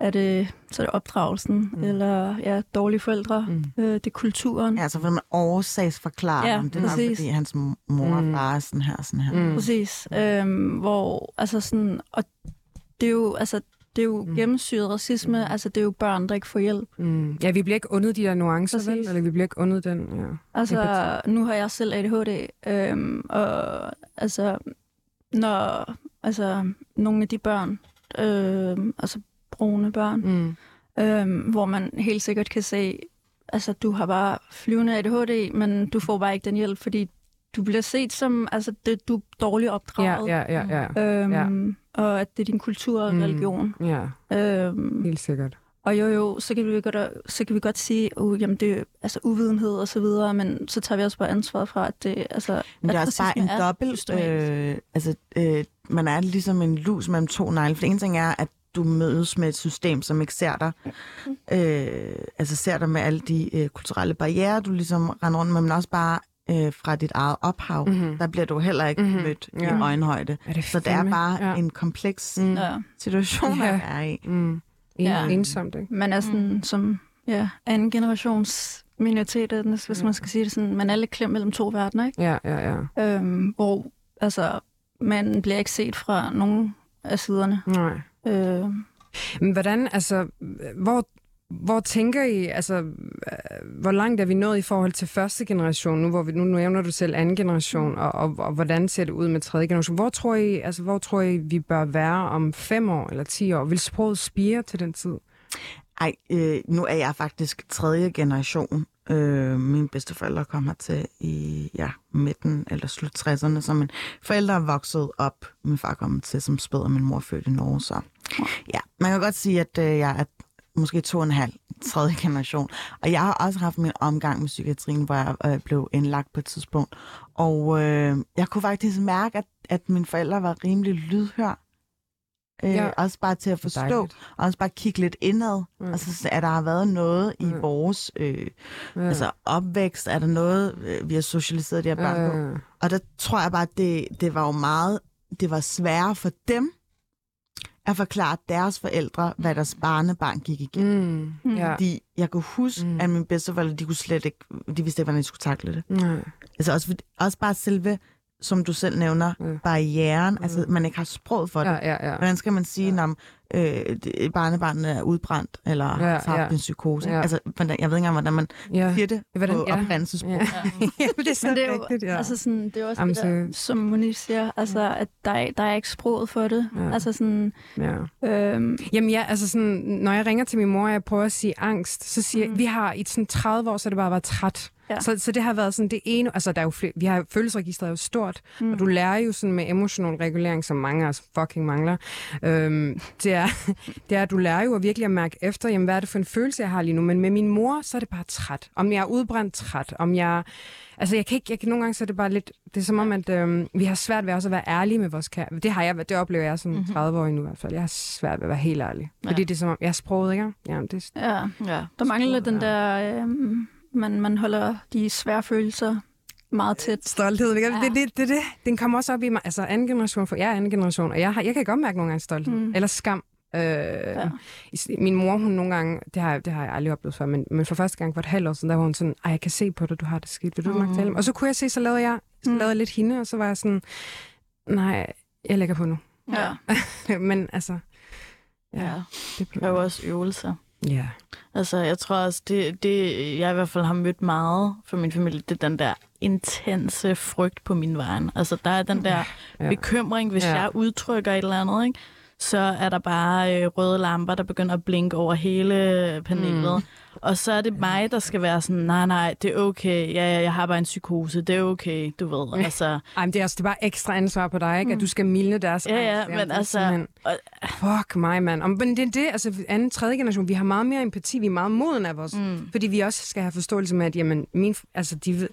er det, så er det opdragelsen, mm. eller ja, dårlige forældre, mm. øh, det er kulturen. Ja, så vil man årsagsforklare ja, det, er nok, fordi hans mor mm. er sådan her, sådan her. Mm. Præcis, øhm, hvor, altså sådan, og det er jo, altså, det er jo mm. gennemsyret racisme, mm. altså det er jo børn, der ikke får hjælp. Mm. Ja, vi bliver ikke undet de der nuancer, vel? Eller vi bliver ikke undet den, ja. Altså, nu har jeg selv ADHD, øhm, og altså, når altså, nogle af de børn, øh, altså brune børn, mm. øhm, hvor man helt sikkert kan se, altså du har bare flyvende ADHD, men du får bare ikke den hjælp, fordi du bliver set som, altså det, du er dårligt Ja, opdraget. ja, ja, ja. Øhm, Og at det er din kultur og Mm. religion. Ja, Øhm, helt sikkert. og jo, jo, så kan vi godt, så kan vi godt sige, uh, jamen det er altså uvidenhed og så videre, men så tager vi også bare ansvar fra, at det, altså, Men det er at også bare en er dobbelt... Øh, altså, øh, man er ligesom en lus mellem to negle. For en ting er, at du mødes med et system, som ikke ser dig. Øh, altså ser dig med alle de øh, kulturelle barriere, du ligesom render rundt med, men også bare øh, fra dit eget ophav. Mhm. Der bliver du heller ikke Mhm. mødt Ja. i øjenhøjde. Er det Så det er bare ja. en kompleks Mm. Ja. situation, man Ja. er i. Mm. En, Ja. Ensomt, ikke? Man er sådan, mm. som ja, anden generations minoritet, etnisk, hvis Ja. man skal sige det sådan. Man er lidt klemt mellem to verdener, ikke? Ja, ja, ja. Øhm, hvor altså, man bliver ikke set fra nogen af siderne. Nej. Øh, Men hvordan, altså, hvor, hvor tænker I, altså, øh, hvor langt er vi nået i forhold til første generation, nu, hvor vi, nu nævner du selv anden generation, og, og, og hvordan ser det ud med tredje generation? Hvor tror I, altså, hvor tror I, vi bør være om fem år eller ti år? Vil sproget spire til den tid? Ej, øh, nu er jeg faktisk tredje generation. Øh, mine bedsteforældre kom hertil i ja, midten eller slut 60'erne, så min forældre er vokset op. Min far kom til som spæd, og min mor født i Norge, så ja. Man kan godt sige, at øh, jeg er måske to og en halv tredje generation. Og jeg har også haft min omgang med psykiatrien, hvor jeg øh, blev indlagt på et tidspunkt. Og øh, jeg kunne faktisk mærke, at, at mine forældre var rimelig lydhør. Øh, Ja. Også bare til at forstå, Dejligt. og også bare kigge lidt indad. Ja. Altså, at der har været noget i Ja. vores øh, Ja. altså, opvækst, er der noget, øh, vi har socialiseret de her børn på. Øh, Og der tror jeg bare, at det, det var jo meget, det var sværere for dem at forklare deres forældre, hvad deres barnebarn gik igennem. mm, ja. Fordi jeg kunne huske, Mm. mm. at mine bedsteforældre, de kunne slet ikke, de vidste ikke, hvordan de skulle takle det. Nej. Altså også, også bare selve, som du selv nævner, Ja. barrieren, altså man ikke har sprog for det. Ja, ja, ja. Hvordan skal man sige, ja. om øh, barnebarnet er udbrændt, eller Ja, ja, har haft ja. en psykose? Ja. Altså, hvordan- jeg ved ikke engang, hvordan man ja. siger det Hvordan- på ja. oprindelsesprog. Ja. [laughs] Ja. Det er så Men det er jo, rigtigt, ja. altså sådan, det er også Jamen, det der, som Monique siger, altså, at der er, der er ikke sproget for det. Ja. Altså sådan, ja. øhm, Jamen ja, altså sådan, når jeg ringer til min mor, og jeg prøver at sige angst, så siger mm. Vi har i sådan 30 år, så det bare været træt. Ja. Så, så det har været sådan det ene, altså der er jo flere, vi har følelsesregistret er jo stort, mm. Og du lærer jo sådan med emotionel regulering, som mange af os fucking mangler, øhm, det, er, [laughs] det er, at du lærer jo at virkelig at mærke efter, jamen hvad er det for en følelse, jeg har lige nu, men med min mor, så er det bare træt. Om jeg er udbrændt træt, om jeg, altså jeg kan ikke, jeg kan, nogle gange så er det bare lidt, det er som om, at øhm, vi har svært ved også at være ærlige med vores kære. Det har jeg, det oplever jeg som Mhm. 30 år nu i hvert fald. Jeg har svært ved at være helt ærlig. Ja. Fordi det er som om, jeg er sproget, ikke? Ja, det, ja, Ja. der mangler lidt den der, øhm, man, man holder de svære følelser meget tæt. Stolthed, ikke? Ja. Det, det, det, det, den kommer også op i mig. Altså anden generation, for jeg er anden generation, og jeg, har, jeg kan godt mærke nogle gange stolthed. Mm. Mm. Eller skam. Øh, ja. Min mor, hun nogle gange, det har, det har jeg aldrig oplevet før, men, men for første gang for et halvt år siden, der var hun sådan, ej, jeg kan se på dig, du har det skidt, vil du mm. Mm. tale om? Og så kunne jeg se, så lavede jeg, så Mm. lavede jeg lidt hende, og så var jeg sådan, nej, jeg lægger på nu. Ja. [laughs] men altså, ja, ja. det Det er jo også øvelser. Ja. Altså, jeg tror også, det, det jeg i hvert fald har mødt meget for min familie, det er den der intense frygt på min vejen. Altså, der er den der Ja. bekymring, hvis ja. jeg udtrykker et eller andet, ikke? Så er der bare øh, røde lamper, der begynder at blinke over hele panelet. Mm. Og så er det mig, der skal være sådan, nej, nej, det er okay, ja, ja, jeg har bare en psykose, det er okay, du ved. Altså, Ej, men det er, også, det er bare ekstra ansvar på dig, ikke? Mm. At du skal mildne deres Ja, ja, angst. men altså- simpelthen- Fuck mig, mand. Om- Men det er det, altså anden, tredje generation, vi har meget mere empati, vi er meget moden af vores, mm, fordi vi også skal have forståelse med, at jamen, min, altså, de ved,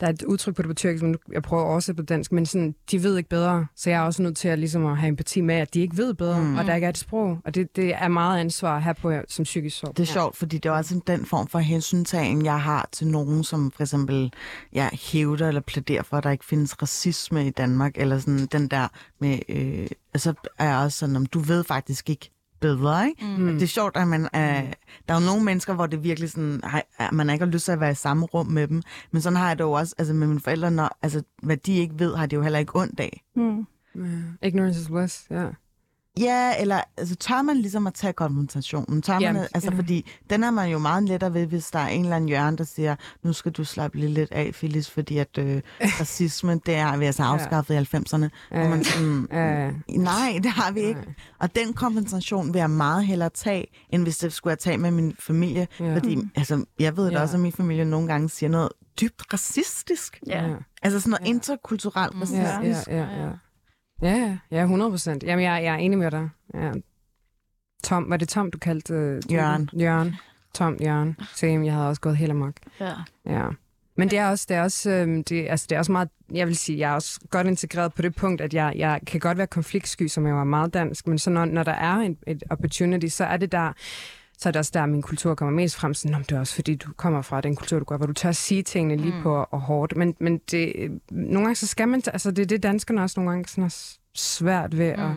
der er et udtryk på det på tyrkisk, men nu- jeg prøver også på dansk, men sådan, de ved ikke bedre, så jeg er også nødt til at, ligesom, at have empati med, at de ikke ved bedre, Mm. mm. og der ikke er et sprog, og det, det er meget ansvar her på som psykisk sorg. Det er sjovt, fordi det er også den form for hensyntagen, jeg har til nogen, som for eksempel ja, hævder eller plæderer for, at der ikke findes racisme i Danmark, eller sådan den der med, øh, altså er jeg også sådan, om du ved faktisk ikke bedre, ikke? mm. Det er sjovt, at man er, der er jo nogle mennesker, hvor det virkelig sådan, at man ikke har lyst til at være i samme rum med dem, men sådan har jeg det jo også, altså med mine forældre, når, altså hvad de ikke ved, har de jo heller ikke ondt af. Mm. Ja. Ignorance is bliss, ja. Ja, eller altså, tør man ligesom at tage konfrontationen? Tør man, Jamen, altså, ja. fordi den er man jo meget lettere ved, hvis der er en eller anden hjørne, der siger, nu skal du slappe lige lidt af, Phyllis, fordi at øh, [laughs] racisme, det har vi altså afskaffet i 90'erne. Ja. Og man sådan, Ja. nej, det har vi ikke. Nej. Og den kompensation vil jeg meget hellere tage, end hvis det skulle jeg tage med min familie. Ja. Fordi altså, jeg ved da Ja. også, at min familie nogle gange siger noget dybt racistisk. Ja. Ja. Altså sådan noget interkulturelt Ja, racistisk. ja, ja, ja. Ja, ja, ja, 100 procent. Jamen, jeg, jeg er enig med dig. Ja. Tom, var det Tom, du kaldte? øh, typen? Jørgen. Jørgen. Tom, Jørgen. Same, jeg havde også gået helt amok. Ja. Ja. Men det er også, det er også, øhm, det, altså, det er også meget, jeg vil sige, jeg er også godt integreret på det punkt, at jeg, jeg kan godt være konfliktsky, som jeg var meget dansk, men så når, når der er en, et opportunity, så er det der, så er det også der, min kultur kommer mest frem. Sådan, "Nå, men det er også fordi, du kommer fra den kultur, du går, hvor du tør at sige tingene lige mm. på og hårdt. Men, men det, nogle gange så skal man, altså det er det, danskerne også nogle gange sådan er svært ved at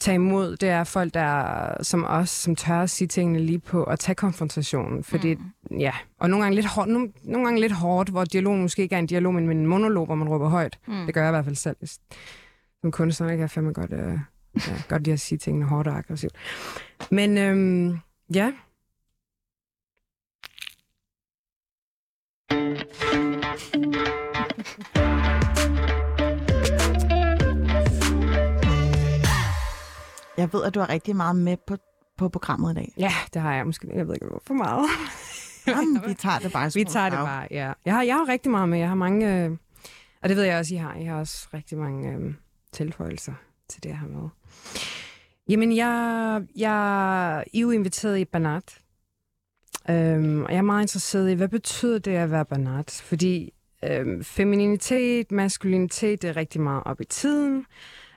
tage imod. Det er folk, der er, som os, som tør at sige tingene lige på og tage konfrontationen. Fordi, mm. ja, og nogle gange, lidt hårdt, nogle, nogle gange lidt hårdt, hvor dialogen måske ikke er en dialog, men en monolog, hvor man råber højt. Mm. Det gør jeg i hvert fald selv. Som kunstner kan jeg fandme godt, øh, ja, godt lide at sige tingene hårdt og aggressivt. Men øhm, ja, Jeg ved, at du er rigtig meget med på, på programmet i dag. ja, det har jeg måske. Jeg ved ikke, hvorfor meget. Jamen, vi tager det bare. [laughs] Vi tager det bare, ja. Jeg har, jeg har rigtig meget med. Jeg har mange... Øh, og det ved jeg også, I har. I har også rigtig mange øh, tilføjelser til det, har med. Jamen, jeg, jeg I er jo inviteret i Banat. Øhm, og jeg er meget interesseret i, hvad betyder det at være Banat? Fordi øhm, femininitet, maskulinitet, det er rigtig meget op i tiden.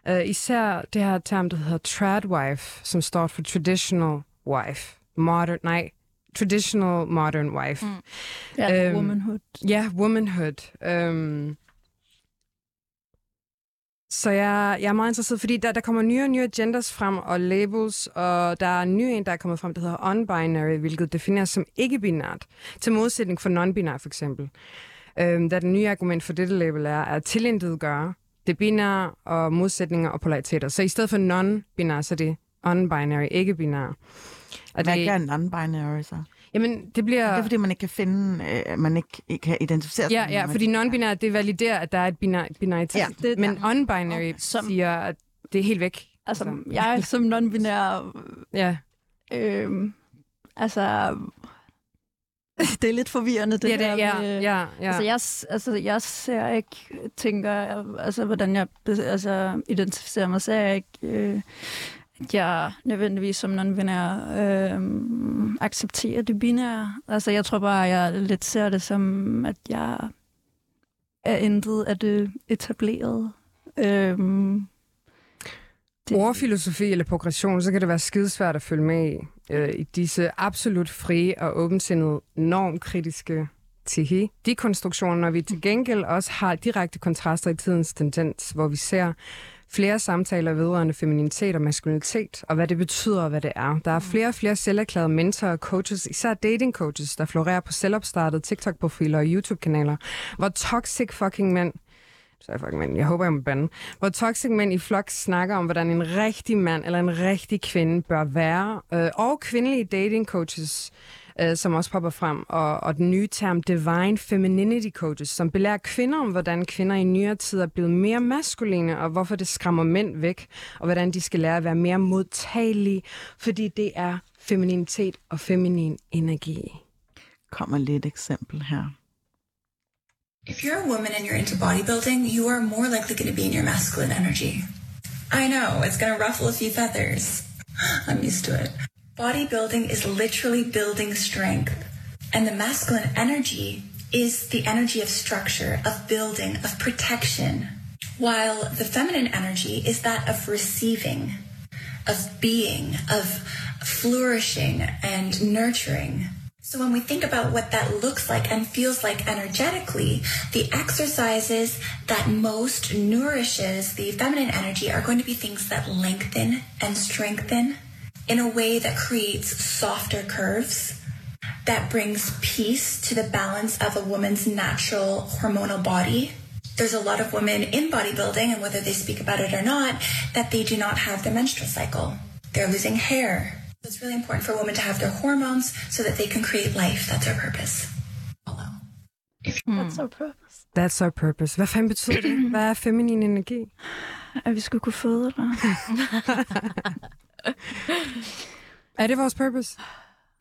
Øh, især det her term, der hedder tradwife, som står for traditional wife. Modern, nej, traditional modern wife. Mm. Ja, Øhm, womanhood. Ja, womanhood. Øhm. Så jeg, jeg er meget interesseret, fordi der, der kommer nye og nye agendas frem og labels, og der er en ny en, der er kommet frem, der hedder unbinary, hvilket defineres som ikke-binært, til modsætning for non-binær for eksempel. Øhm, da den nye argument for dette label er at tilintet gøre det binære og modsætninger og polariteter. Så i stedet for non-binær, så er det unbinary, ikke-binær. Og Hvad det, er non-binary så? Jamen, det bliver... Det er, fordi man ikke kan finde, øh, man ikke, ikke kan identificere sig Ja, ja, fordi non-binær, det validerer, at der er et binar, binaritet. Ja, det- Men unbinary Som- siger, at det er helt væk. Altså, jeg er som non-binær... Ja, Øh, altså... Det er lidt forvirrende, det ja, det, her ja, med- ja, ja. Altså, jeg, altså, jeg ser ikke, tænker, jeg- altså, hvordan jeg altså, identificerer mig, ser jeg ikke, øh, jeg nødvendigvis som non-binær øh, accepterer det binære. Altså, jeg tror bare, jeg lidt ser det som, at jeg er intet af det etablerede. Øh, det, Ordfilosofi eller progression, så kan det være skidesvært at følge med i, øh, i disse absolut frie og åbensindede normkritiske tihi. De konstruktioner, når vi til gengæld også har direkte kontraster i tidens tendens, hvor vi ser flere samtaler vedrørende femininitet og maskulinitet, og hvad det betyder og hvad det er. Der er flere og flere selverklærede mentorer og coaches, især dating coaches, der florerer på selvopstartede TikTok-profiler og YouTube-kanaler, hvor toxic fucking mænd så jeg fucking mænd. Jeg håber, jeg må bande. Hvor toxic mænd i flok snakker om, hvordan en rigtig mand eller en rigtig kvinde bør være. Øh, og kvindelige dating coaches, øh, som også popper frem. Og, og den nye term Divine Femininity Coaches, som belærer kvinder om, hvordan kvinder i nyere tid er blevet mere maskuline, og hvorfor det skræmmer mænd væk, og hvordan de skal lære at være mere modtagelige, fordi det er femininitet og feminin energi. kommer lidt eksempel her. If you're a woman and you're into bodybuilding, you are more likely going to be in your masculine energy. I know, it's going to ruffle a few feathers. [gasps] I'm used to it. Bodybuilding is literally building strength. And the masculine energy is the energy of structure, of building, of protection. While the feminine energy is that of receiving, of being, of flourishing and nurturing. So when we think about what that looks like and feels like energetically, the exercises that most nourishes the feminine energy are going to be things that lengthen and strengthen in a way that creates softer curves, that brings peace to the balance of a woman's natural hormonal body, There's a lot of women in bodybuilding, and whether they speak about it or not, that they do not have their menstrual cycle. They're losing hair. It's really important for women to have their hormones so that they can create life. That's our purpose. Follow. That's our purpose. That's our purpose. Hvad fanden betyder det? [clears throat] Hvad er feminin energi? At vi skulle kunne føde, eller? [laughs] Er det vores purpose?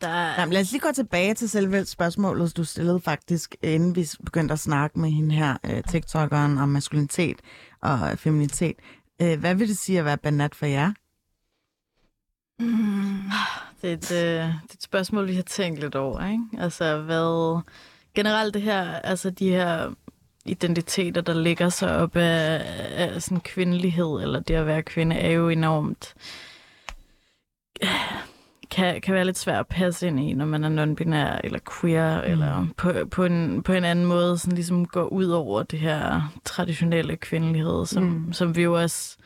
Der, Jamen, lad os lige gå tilbage til selve spørgsmålet, du stillede faktisk, inden vi begyndte at snakke med hende her, øh, TikTokeren, om maskulinitet og feminitet. Øh, hvad vil det sige at være banat for jer? Det er, et, øh, det er et spørgsmål, vi har tænkt lidt over, ikke? Altså, hvad... Generelt det her, altså de her identiteter, der ligger sig op af, af sådan kvindelighed, eller det at være kvinde, er jo enormt... Kan, kan være lidt svært at passe ind i, når man er non-binær eller queer, mm. eller på, på, en, på en anden måde sådan ligesom går ud over det her traditionelle kvindelighed, som, mm. som vi jo også,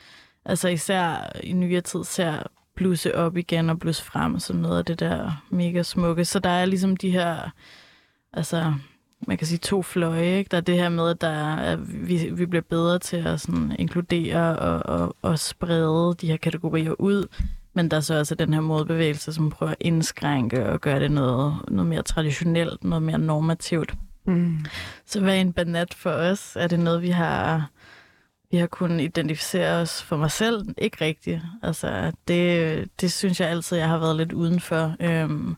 altså især i nyere tid, ser blusse op igen og blusse frem, som noget af det der mega smukke. Så der er ligesom de her, altså man kan sige to fløje, ikke? Der er det her med, at der er, vi, vi bliver bedre til at sådan, inkludere og, og, og sprede de her kategorier ud, men der er så også den her modbevægelse, som prøver at indskrænke og gøre det noget, noget mere traditionelt, noget mere normativt. Mm. Så hvad er en banat for os? Er det noget, vi har, vi har kunnet identificere os for mig selv? Ikke rigtigt. Altså, det, det synes jeg altid, jeg har været lidt udenfor. Øhm,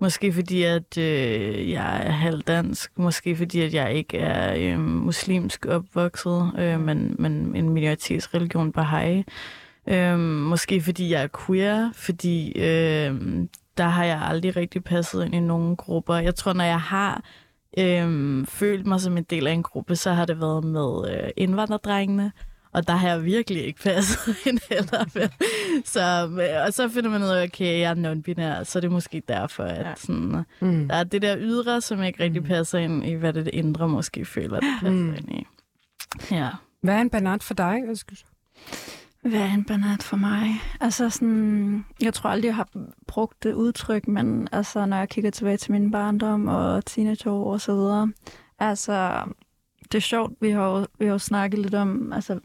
måske fordi, at øh, jeg er halvdansk. Måske fordi, at jeg ikke er øh, muslimsk opvokset, øh, men, men en minoritetsreligion Baha'i. Øhm, måske fordi jeg er queer, fordi øhm, der har jeg aldrig rigtig passet ind i nogen grupper. Jeg tror, når jeg har øhm, følt mig som en del af en gruppe, så har det været med øh, indvandrerdrengene. Og der har jeg virkelig ikke passet [laughs] ind heller. vel? Så, øh, og så finder man ud af, okay, jeg er non-binær, så er det måske derfor, at Ja. sådan, Mm. der er det der ydre, som ikke rigtig passer ind i, hvad det, det indre måske føler, det passer Mm. ind i. Ja. Hvad er en banat for dig? Øskes? Hvad er en banat for mig? Altså sådan, jeg tror aldrig, jeg har brugt det udtryk, men altså, når jeg kigger tilbage til min barndom og teenageår og så videre, altså, det er sjovt, vi har jo, vi har jo snakket lidt om, altså,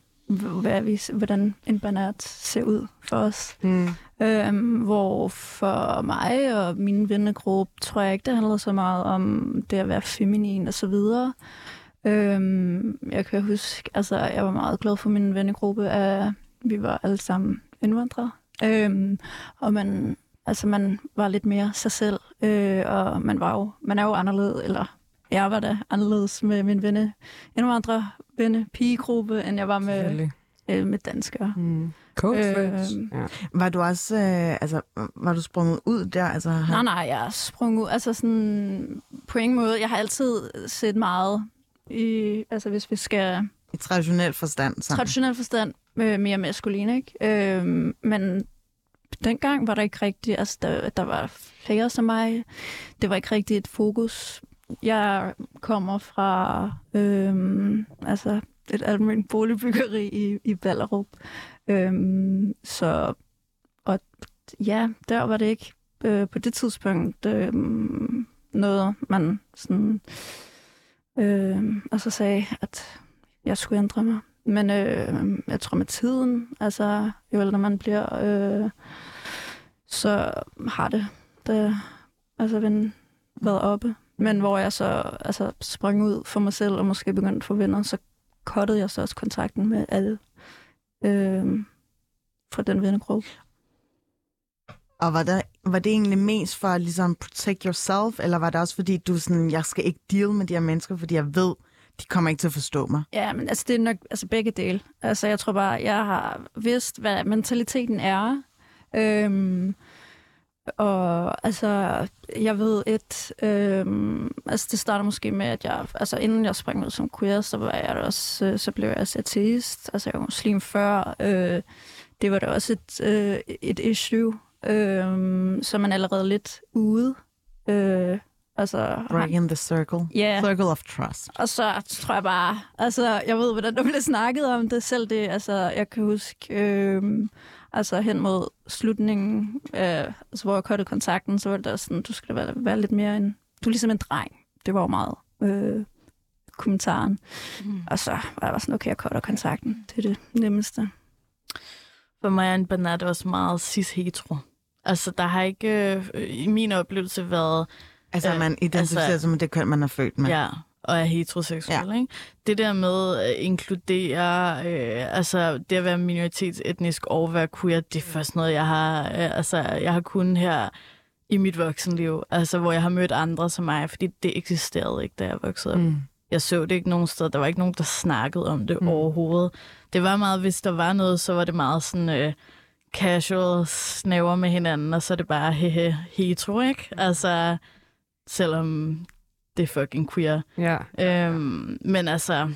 hvad vi, hvordan en banat ser ud for os. Mm. Øhm, hvor for mig og min vennegruppe, tror jeg ikke, det handler så meget om det at være feminin og så videre. Øhm, jeg kan huske, altså jeg var meget glad for min vennegruppe, at vi var alle sammen indvandrere. Øhm, og man, altså man var lidt mere sig selv, øh, og man var jo, man er jo anderledes, eller jeg var da anderledes med min venne, indvandrere, venne, pigegruppe, end jeg var med, øh, med danskere. Mm. Øhm, Ja. Var du også, øh, altså, var du sprunget ud der? Altså, har- Nej, nej, jeg er sprunget ud. Altså sådan, på ingen måde. Jeg har altid set meget i, altså hvis vi skal i traditionel forstand. Sådan. traditionel forstand, øh, mere maskulin, ikke? Øh, men dengang var der ikke rigtigt, altså der, der var flere som mig. Det var ikke rigtigt et fokus. Jeg kommer fra øh, altså et almindeligt boligbyggeri i, i Ballerup. Øh, så, og ja, der var det ikke øh, på det tidspunkt øh, noget, man sådan, øh, altså sagde, at jeg skulle ændre mig. Men øh, jeg tror med tiden, altså jo ældre man bliver, øh, så har det, det altså ven, været oppe. Men hvor jeg så altså, sprang ud for mig selv og måske begyndte at få venner, så kottede jeg så også kontakten med alle øh, fra den vennegruppe. Og var, der, var det egentlig mest for at ligesom protect yourself, eller var det også fordi, du sådan, jeg skal ikke deal med de her mennesker, fordi jeg ved, de kommer ikke til at forstå mig? Ja, men altså, det er nok altså, begge dele. Altså, jeg tror bare, jeg har vidst, hvad mentaliteten er. Øhm, og altså, jeg ved et, øhm, altså det starter måske med, at jeg, altså inden jeg sprang ud som queer, så var jeg også, øh, så blev jeg også ateist, altså jeg var muslim før, øh, det var da også et, øh, et issue, øh, så man allerede lidt ude, øh, altså, Break in the circle. Ja. Circle of trust. og så tror jeg bare, altså, jeg ved, hvordan der blev snakket om det selv. Det, altså, jeg kan huske, øh, altså hen mod slutningen, øh, altså, hvor jeg kottede kontakten, så var det der sådan, du skal være, være lidt mere en, du er ligesom en dreng. Det var jo meget øh, kommentaren. Mm. Og så var jeg bare sådan, okay, jeg cutter kontakten. Det er det nemmeste. For mig er en banat også meget cis-hetero. Altså, der har ikke øh, i min oplevelse været... Altså, Øh, man identificerer altså- med det køn, man er født med. Ja, og er heteroseksuel, ja. ikke? Det der med at inkludere, øh, altså det at være minoritetsetnisk og være queer, det er først noget, jeg har, øh, altså jeg har kun her i mit voksenliv, altså hvor jeg har mødt andre som mig, fordi det eksisterede ikke, da jeg voksede op. Mm. Jeg så det ikke nogen sted. Der var ikke nogen, der snakkede om det mm. overhovedet. Det var meget, hvis der var noget, så var det meget sådan øh, casual snæver med hinanden, og så er det bare hehe, hetero, ikke? Altså, selvom det er fucking queer. Ja. Øhm, men altså,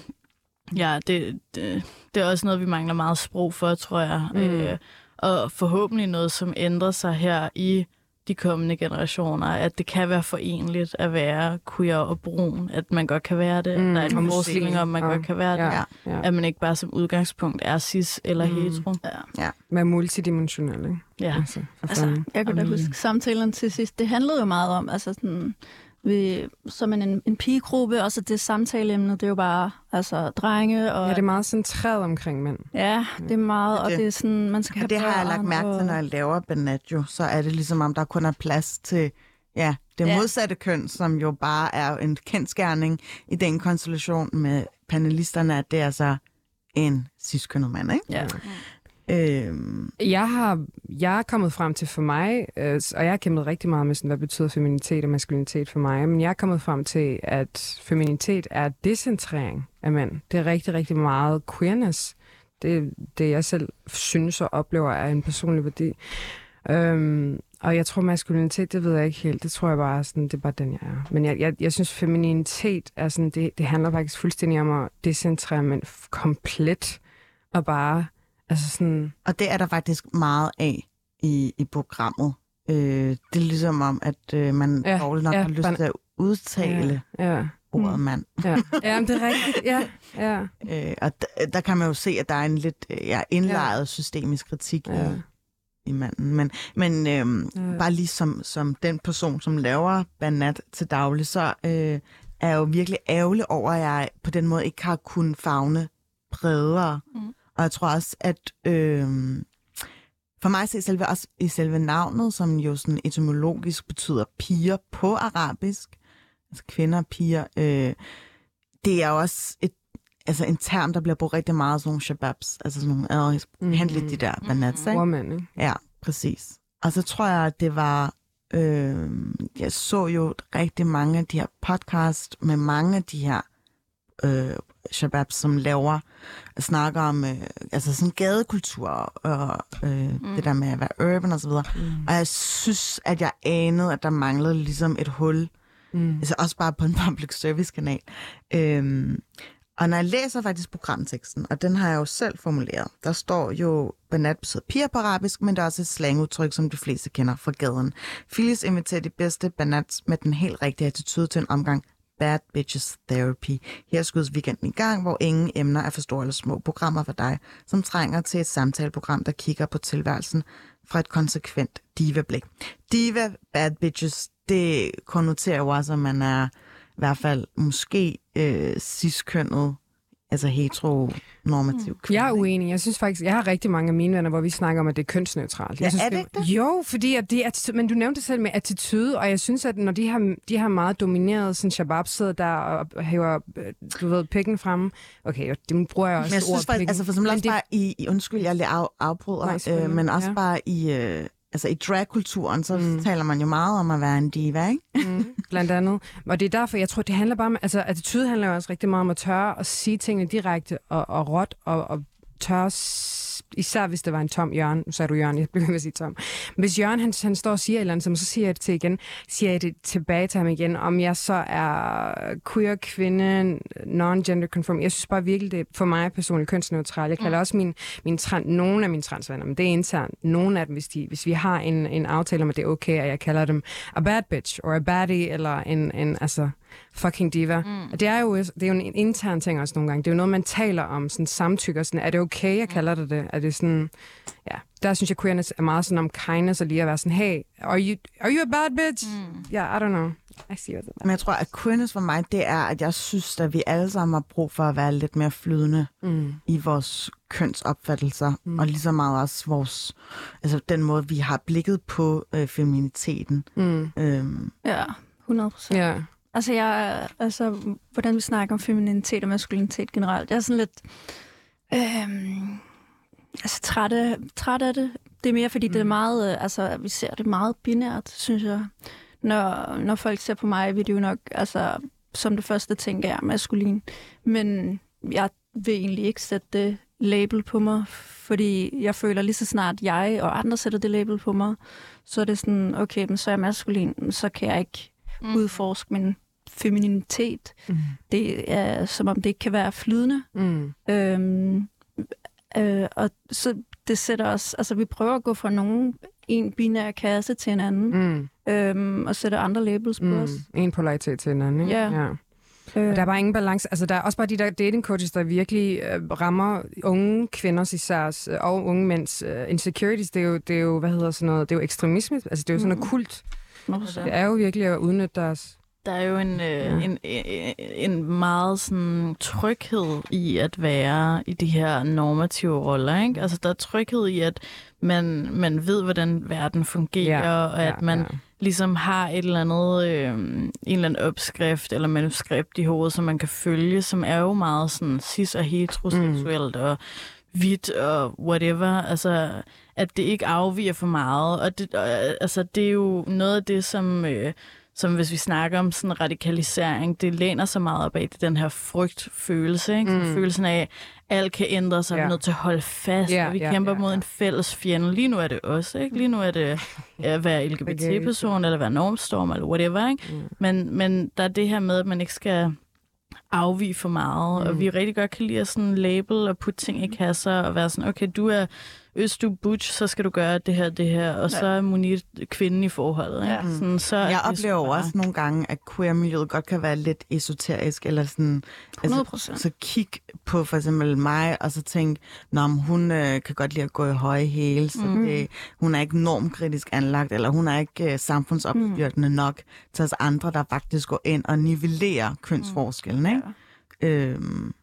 ja, det, det, det er også noget, vi mangler meget sprog for, tror jeg. Mm. Øh, og forhåbentlig noget, som ændrer sig her i de kommende generationer, at det kan være forenligt at være queer og brun, at man godt kan være det. Mm, der er en forestilling om, at man og- godt kan være det. Ja. Ja. ja. At man ikke bare som udgangspunkt er cis eller Mm. hetero. Ja. Være multidimensionel, ikke? ja. Altså, Altså, jeg kan da huske samtalen til sidst. Det handlede jo meget om, altså sådan, vi, som en, en pigegruppe, og så det samtaleemne, det er jo bare altså, drenge. Og, Ja, det er meget centreret omkring mænd. ja, det er meget, og Det- det er sådan, man skal have Og det har jeg lagt mærke til, og- når jeg laver Banatjo, så er det ligesom om, der kun er plads til ja, det Ja. modsatte køn, som jo bare er en kendskærning i den konstellation med panelisterne, at det er altså en ciskønnet mand, ikke? Ja. Øhm, Jeg har jeg er kommet frem til for mig, øh, og jeg har kæmpet rigtig meget med, sådan, hvad betyder feminitet og maskulinitet for mig, men jeg er kommet frem til, at feminitet er decentrering af mænd. Det er rigtig, rigtig meget queerness. Det det, jeg selv synes og oplever er en personlig værdi. Øhm, og jeg tror, maskulinitet, det ved jeg ikke helt. Det tror jeg bare, sådan, det er bare den, jeg er. Men jeg, jeg, jeg synes, femininitet er sådan, det, det handler faktisk fuldstændig om at decentrere mænd komplet. Og bare, altså sådan, og det er der faktisk meget af i, i programmet. Øh, det er ligesom om, at øh, man Ja, dårligt nok ja, har lyst bare- til at udtale ja, ja. ordet mand. Ja, ja men det er rigtigt. Ja, ja. [laughs] Øh, og d- der kan man jo se, at der er en lidt øh, ja, indlejret ja. systemisk kritik Ja. i, i manden. Men, men øhm, ja. bare lige som, som den person, som laver Banat til daglig, så øh, er jeg jo virkelig ærgerlig over, at jeg på den måde ikke har kunnet fagne bredere. Mm. Og jeg tror også, at øh, for mig i selve, også i selve navnet, som jo sådan etymologisk betyder piger på arabisk, altså kvinder og piger, øh, det er jo også et, altså en term, der bliver brugt rigtig meget, sådan nogle shababs, altså sådan nogle, Mhm. hent lidt de der banats, ikke? Woman, ikke? Ja, præcis. Og så tror jeg, at det var... Øh, jeg så jo rigtig mange af de her podcast med mange af de her øh, shababs, som laver snakker om øh, altså sådan gadekultur og øh, mm. det der med at være urban og så videre. Mm. Og jeg synes, at jeg anede, at der manglede ligesom et hul. Mm. Altså også bare på en [laughs] public service kanal. Øhm, og når jeg læser faktisk programteksten, og den har jeg jo selv formuleret, der står jo, Banat betyder piger på arabisk, men der er også et slangudtryk, som de fleste kender fra gaden. Phyllis inviterer de bedste Banats med den helt rigtige attitude til en omgang Bad Bitches Therapy. Her skydes weekenden i gang, hvor ingen emner er for store eller små programmer for dig, som trænger til et samtaleprogram, der kigger på tilværelsen fra et konsekvent diva-blik. Diva, Bad Bitches, det konnoterer jo også, at man er i hvert fald måske øh, ciskønnet, altså heteronormativ kvinde. Jeg er uenig. Jeg synes faktisk, jeg har rigtig mange af mine venner, hvor vi snakker om, at det er kønsneutralt. Ja, jeg synes, er det ikke det? Jo, fordi at det er men du nævnte selv med attitude, og jeg synes, at når de har, de har meget domineret, sådan Shabab sidder der og hæver, øh, du ved, pikken frem. Okay, det bruger jeg også Men jeg synes ordet faktisk, altså for eksempel også det- bare i, i, undskyld, jeg lige af, afbryder, Nej, øh, men også Ja. ja. bare i, øh, altså i dragkulturen, så Mm. taler man jo meget om at være en diva, ikke? Mm, blandt andet. Og det er derfor, jeg tror, det handler bare om, altså attitude handler jo også rigtig meget om at tørre at sige tingene direkte og, og råt og, og tørre, især hvis det var en tom Jørgen, nu sagde du Jørgen, jeg blev ved at sige tom. Hvis Jørgen han, han står og siger et eller andet, så siger jeg det til igen, siger jeg det tilbage til ham igen, om jeg så er queer kvinde, non-gender conform. Jeg synes bare virkelig, det er for mig personligt kønsneutralt. Jeg kalder mm. også min, min tran, nogle af mine transvenner, men det er internt. Nogle af dem, hvis, de, hvis vi har en, en aftale om, at det er okay, at jeg kalder dem a bad bitch, or a baddie, eller en, en altså, fucking diva. Mm. Og det er jo det er jo en intern ting også nogle gange. Det er jo noget, man taler om, sådan samtykker. Sådan, er det okay, jeg kalder det det? Er det sådan, ja. Der synes jeg, queerness er meget sådan om kindness, og lige at være sådan, hey, are you, are you a bad bitch? Mm. Ja, yeah, I don't know. I see what Men jeg tror, at queerness for mig, det er, at jeg synes, at vi alle sammen har brug for at være lidt mere flydende mm. i vores kønsopfattelser, Mm. mm. og lige så meget også vores, altså den måde, vi har blikket på øh, femininiteten. Mm. Øhm, Ja, 100 procent. Ja. Altså, jeg, altså, hvordan vi snakker om femininitet og maskulinitet generelt. Jeg er sådan lidt øhm, altså, træt, af, træt af det. Det er mere, fordi mm. det er meget, øh, altså, vi ser det meget binært, synes jeg. Når, når folk ser på mig, vil de jo nok, altså, som det første tænker jeg, maskulin. Men jeg vil egentlig ikke sætte det label på mig, fordi jeg føler lige så snart jeg og andre sætter det label på mig, så er det sådan, okay, men så er jeg maskulin, så kan jeg ikke Mm. udforske min femininitet. Mm. Det er som om det ikke kan være flydende. Mm. Øhm, øh, og så det sætter os, altså vi prøver at gå fra nogen en binær kasse til en anden, Mm. øhm, og sætte andre labels på Mm. os. En polaritet til en anden, ikke? Ja. ja. Øh, der er bare ingen balance. Altså, der er også bare de der dating coaches, der virkelig øh, rammer unge kvinders især, øh, og unge mænds øh, insecurities. Det er, jo, det er jo, hvad hedder sådan noget, det er jo ekstremisme. Altså, det er jo sådan noget Mm. kult. 100%. Det er jo virkelig at udnytte deres... Der er jo en, øh, Ja. en, en, en meget sådan, tryghed i at være i de her normative roller. Ikke? Altså, der er tryghed i, at man, man ved, hvordan verden fungerer, Ja, og at ja, man ja. ligesom har et eller andet, øh, en eller anden opskrift eller manuskript i hovedet, som man kan følge, som er jo meget sådan cis og heteroseksuelt mm. og hvidt og whatever. Altså, at det ikke afviger for meget. Og det, og, altså, det er jo noget af det, som... Øh, som hvis vi snakker om sådan radikalisering, det læner så meget op af det, den her frygtfølelse, ikke? Mm. Mm. følelsen af, at alt kan ændre sig, ja. vi er nødt til at holde fast, Ja, og vi ja, kæmper ja, mod ja. en fælles fjende. Lige nu er det også, ikke? Lige nu er det at være LGBT-person, [laughs] eller være normstorm, eller whatever, ikke? Mm. Men, men der er det her med, at man ikke skal afvige for meget, mm. og vi rigtig godt kan lide at sådan label og putte ting i kasser, og være sådan, okay, du er Øst, du er butch, så skal du gøre det her, det her, og ja. så er Monit kvinden i forholdet. Ikke? Ja. Sådan, så er jeg oplever bare- også nogle gange, at queer-miljøet godt kan være lidt esoterisk, eller sådan... 100 Altså, procent. så kig på for eksempel mig, og så tænk, Nå, men hun øh, kan godt lide at gå i høje hæle, så Mm. det, hun er ikke normkritisk anlagt, eller hun er ikke øh, samfundsopbyrdende nok til os andre, der faktisk går ind og nivellerer kønsforskellen. Ikke? Øhm,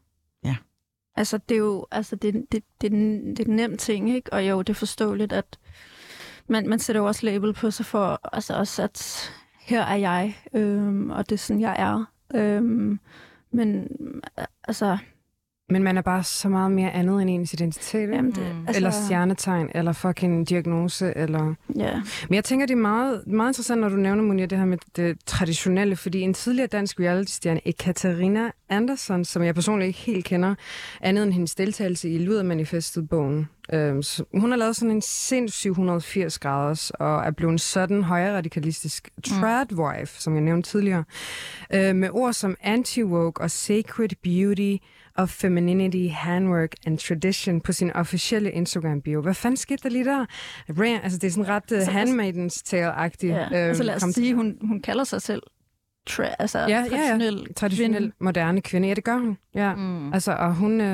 Altså, det er jo altså, det, det, det, det er en nem ting, ikke? Og jo, det er forståeligt, at man, man sætter jo også label på sig for altså også, at her er jeg, øhm, og det er sådan, jeg er. Øhm, men altså, men man er bare så meget mere andet end ens identitet, jamen, det, Mm. altså Eller stjernetegn, eller fucking diagnose, eller... Ja, Men jeg tænker, det er meget, meget interessant, når du nævner, Monia, det her med det traditionelle, fordi en tidligere dansk reality-stjerne, Ekaterina Andersson, som jeg personligt ikke helt kender, andet end hendes deltagelse i Ludermanifestet-bogen, øhm, hun har lavet sådan en sindssyg 180 graders, og er blevet sådan højere radikalistisk trad wife, som jeg nævnte tidligere, øh, med ord som anti-woke og sacred beauty of femininity, handwork and tradition på sin officielle Instagram-bio. Hvad fanden skete der lige der? Rare, altså det er sådan ret uh, Altså, handmaidens tale-agtigt. ja. øhm, altså lad os kom- sige, hun, hun kalder sig selv tra- altså, Ja, ja, ja. traditionel traditionel kvinde. moderne kvinde. Ja, det gør hun. Ja. Mm. Altså, og hun... Øh...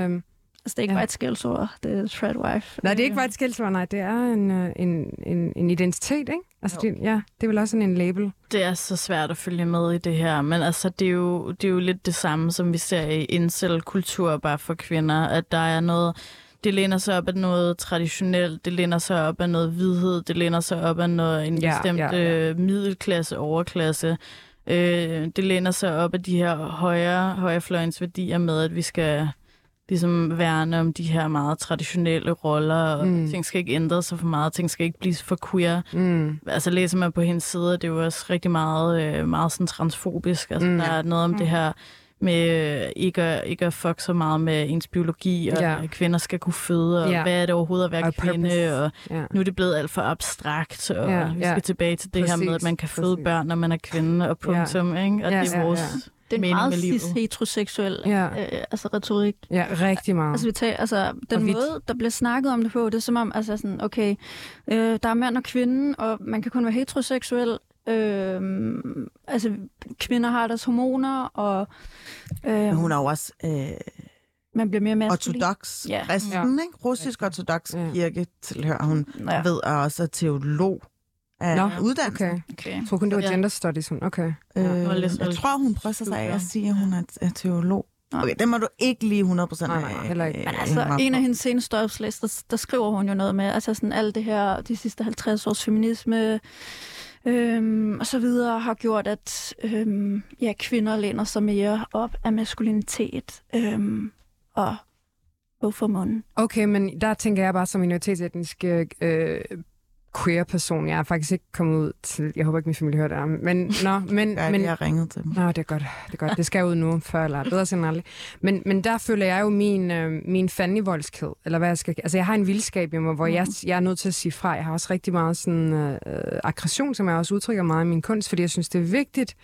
Altså, det er ikke Ja. bare et skældsord, det er tradwife. Nej, det er ikke bare et skældsord, nej. Det er en, øh, en, en, en identitet, ikke? Altså, det, ja, det er vel også sådan en label. Det er så svært at følge med i det her, men altså, det, er jo, det er jo lidt det samme, som vi ser i incel-kultur bare for kvinder, at der er noget, det læner sig op af noget traditionelt, det læner sig op af noget hvidhed, det læner sig op af noget, en Ja, bestemt ja, ja. øh, middelklasse, overklasse. Øh, det læner sig op af de her højre, højrefløjens værdier med, at vi skal ligesom værne om de her meget traditionelle roller, og Mm. mm. ting skal ikke ændre sig for meget, ting skal ikke blive for queer Mm. altså læser man på hendes side, det er jo også rigtig meget, øh, meget sådan transfobisk. Altså, Mm. mm. Der er noget om det her med øh, ikke, at, ikke at fuck så meget med ens biologi, og Ja. at kvinder skal kunne føde, og Ja. hvad er det overhovedet at være Og kvinde, purpose. og Ja. nu er det blevet alt for abstrakt, og ja, vi skal tilbage til det her med, Præcis, at man kan føde præcis. børn, når man er kvinde, og punktum, ikke? Og Ja, det er vores ja. Det er meget cis-heteroseksuel Ja. øh, altså retorik. ja, rigtig meget. Altså, vi tager, altså den Og måde, der bliver snakket om det på, det er som om, altså sådan, okay, øh, der er mand og kvinde, og man kan kun være heteroseksuel. Øh, altså, kvinder har deres hormoner, og øh, men hun er jo også øh, man bliver mere maskulin. ortodox Ja. kristen, ikke? Russisk ortodox Ja. kirke tilhører hun. Ja. Ved er også er teolog. Af Nå, uddannelse. Okay. Okay. Jeg tror kun, det var Ja. gender studies. Okay. Øh, jeg tror, hun bryster sig af at sige, at hun er, er teolog. Okay, det må du ikke lige 100% Nej, nej, heller ikke. øh, Men altså, en af hendes seneste opslag, der, der skriver hun jo noget med, altså sådan alt det her, de sidste 50 års feminisme, øhm, og så videre, har gjort, at øhm, ja, kvinder læner sig mere op af maskulinitet øhm, og hvorfor munden. Okay, men der tænker jeg bare som minoritetsetnisk øh, queer person. Jeg er faktisk ikke kommet ud til... Jeg håber ikke, min familie hører det her. Men, nå, [laughs] men, Ja, men, jeg har ringet til dem. Nå, det er godt. Det er godt. Det skal ud nu, før eller bedre end aldrig. Men, men der føler jeg jo min, øh, min fandenivoldskhed, eller hvad jeg skal... Altså, jeg har en vildskab i mig, hvor jeg, jeg er nødt til at sige fra. Jeg har også rigtig meget sådan øh, aggression, som jeg også udtrykker meget i min kunst, fordi jeg synes, det er vigtigt.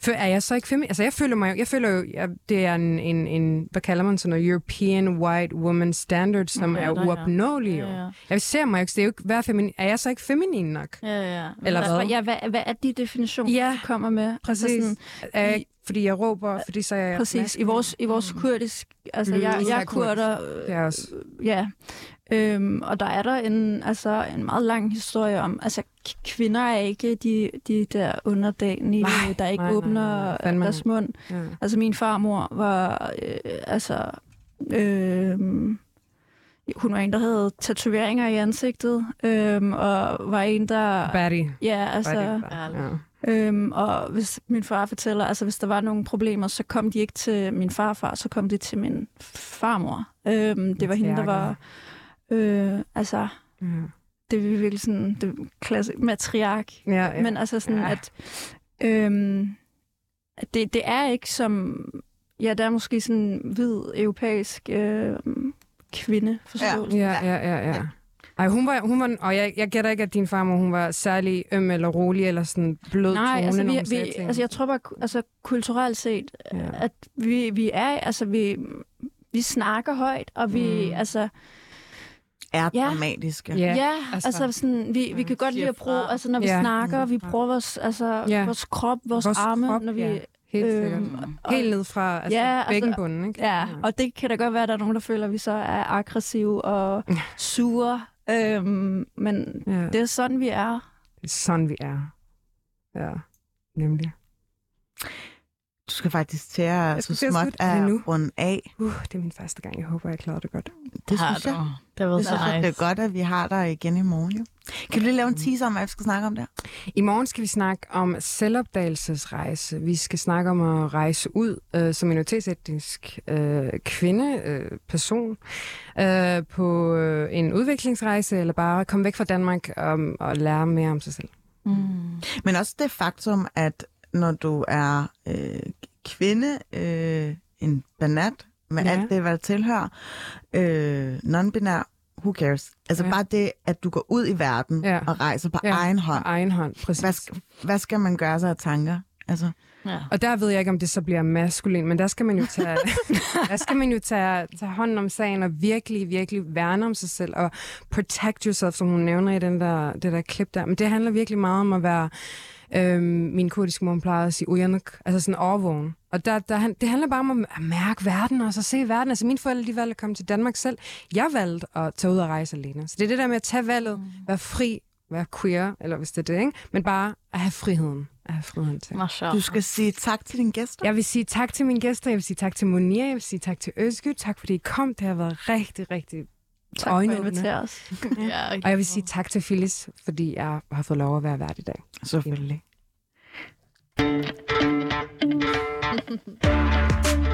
For er jeg så ikke femi... Altså, jeg føler mig jo... Jeg føler jo, jeg, det er en, en, en... Hvad kalder man sådan noget? European white woman standard, som Ja, er uopnåelig. Ja, ja. Jeg ser mig jo ikke... Det er jo ikke... Hvad er, feminin... er jeg så ikke feminin nok? Ja, ja. Eller Altså, hvad? Ja, hvad, hvad er de definitioner, Ja, du kommer med? Præcis. Altså er jeg, i- fordi jeg råber, fordi så er jeg... Præcis. I maskulin? vores, i vores kurdisk... Altså, Mm, jeg, jeg jeg er er kurder... Det er også... Øh, ja. Øhm, og der er der en, altså, en meget lang historie om, altså kvinder er ikke de, de der underdanige, Nej, der ikke nej, nej, åbner nej, fandme deres mund. Ja. Altså min farmor var, øh, altså, øh, hun var en, der havde tatoveringer i ansigtet, øh, og var en, der... Batty. Ja, altså... Ja. Øhm, og hvis min far fortæller, altså hvis der var nogle problemer, så kom de ikke til min farfar, så kom de til min farmor. Øhm, det var hende, der var... Øh, altså, Ja. det er virkelig sådan, det klassisk matriark. Ja, ja. Men altså sådan, Ja. at, øhm, at det, det er ikke som... Ja, det er måske sådan hvid europæisk øh, kvindeforståelse. Ja, ja, ja, ja. Ej, hun var, hun var, og jeg, jeg gætter ikke, at din farmor, hun var særlig øm eller rolig, eller sådan blød Nej, tone, altså, vi, vi, ting. altså jeg tror bare, altså kulturelt set, Ja. at vi, vi er, altså vi, vi snakker højt, og vi, Mm. altså, Er Ja. dramatiske. Ja, ja, altså- altså, sådan, vi, vi kan godt lide at bruge, altså når vi Ja. snakker, vi bruger vores, altså, Ja. vores krop, vores, Vores arme, krop, når vi, ja. Helt sikkert. øhm, og- Helt ned fra altså, Ja, altså- bækkenbunden, ikke? Ja, og det kan da godt være, at der er nogen, der føler, at vi så er aggressive og [laughs] sure. Øhm, men ja. det er sådan, vi er. Det er sådan, vi er. Ja, nemlig. Du skal faktisk til at så småt at nu? runde af. Uh, det er min første gang. Jeg håber, jeg klarede det godt. Det har synes jeg. du. Det Det så nice. det er godt, at vi har dig igen i morgen. Jo. Kan du lige lave en teaser om, hvad vi skal snakke om der? I morgen skal vi snakke om selvopdagelsesrejse. Vi skal snakke om at rejse ud øh, som minoritetsetnisk øh, kvinde, øh, person, øh, på øh, en udviklingsrejse, eller bare komme væk fra Danmark um, og lære mere om sig selv. Mm. Men også det faktum, at når du er øh, kvinde, øh, en banat, med Ja. alt det, hvad der tilhører, øh, non-binær, who cares? Altså Ja. bare det, at du går ud i verden Ja. og rejser på Ja, egen På hånd. egen hånd, præcis. Hvad, sk- hvad skal man gøre sig af tanker? Altså, Ja. Og der ved jeg ikke, om det så bliver maskulin, men der skal man jo tage, [laughs] der skal man jo tage, tage hånden om sagen og virkelig, virkelig værne om sig selv og protect yourself, som hun nævner i den der, det der klip der. Men det handler virkelig meget om at være, øhm, min kurdiske mor plejede at sige uyanuk, altså sådan overvågen. Og der, der, det handler bare om at mærke verden og så se verden. Altså mine forældre, de valgte at komme til Danmark selv. Jeg valgte at tage ud og rejse alene. Så det er det der med at tage valget, være fri, være queer, eller hvis det er det, ikke? Men bare at have friheden. At have friheden til. Du skal sige tak til dine gæster. Jeg vil sige tak til mine gæster, jeg vil sige tak til Monia, jeg vil sige tak til Øsky, tak fordi I kom. Det har været rigtig, rigtig Tak for at invitere os. [laughs] Ja, Og jeg vil sige tak til Phyllis, fordi jeg har fået lov at være vært i dag. Selvfølgelig. [laughs]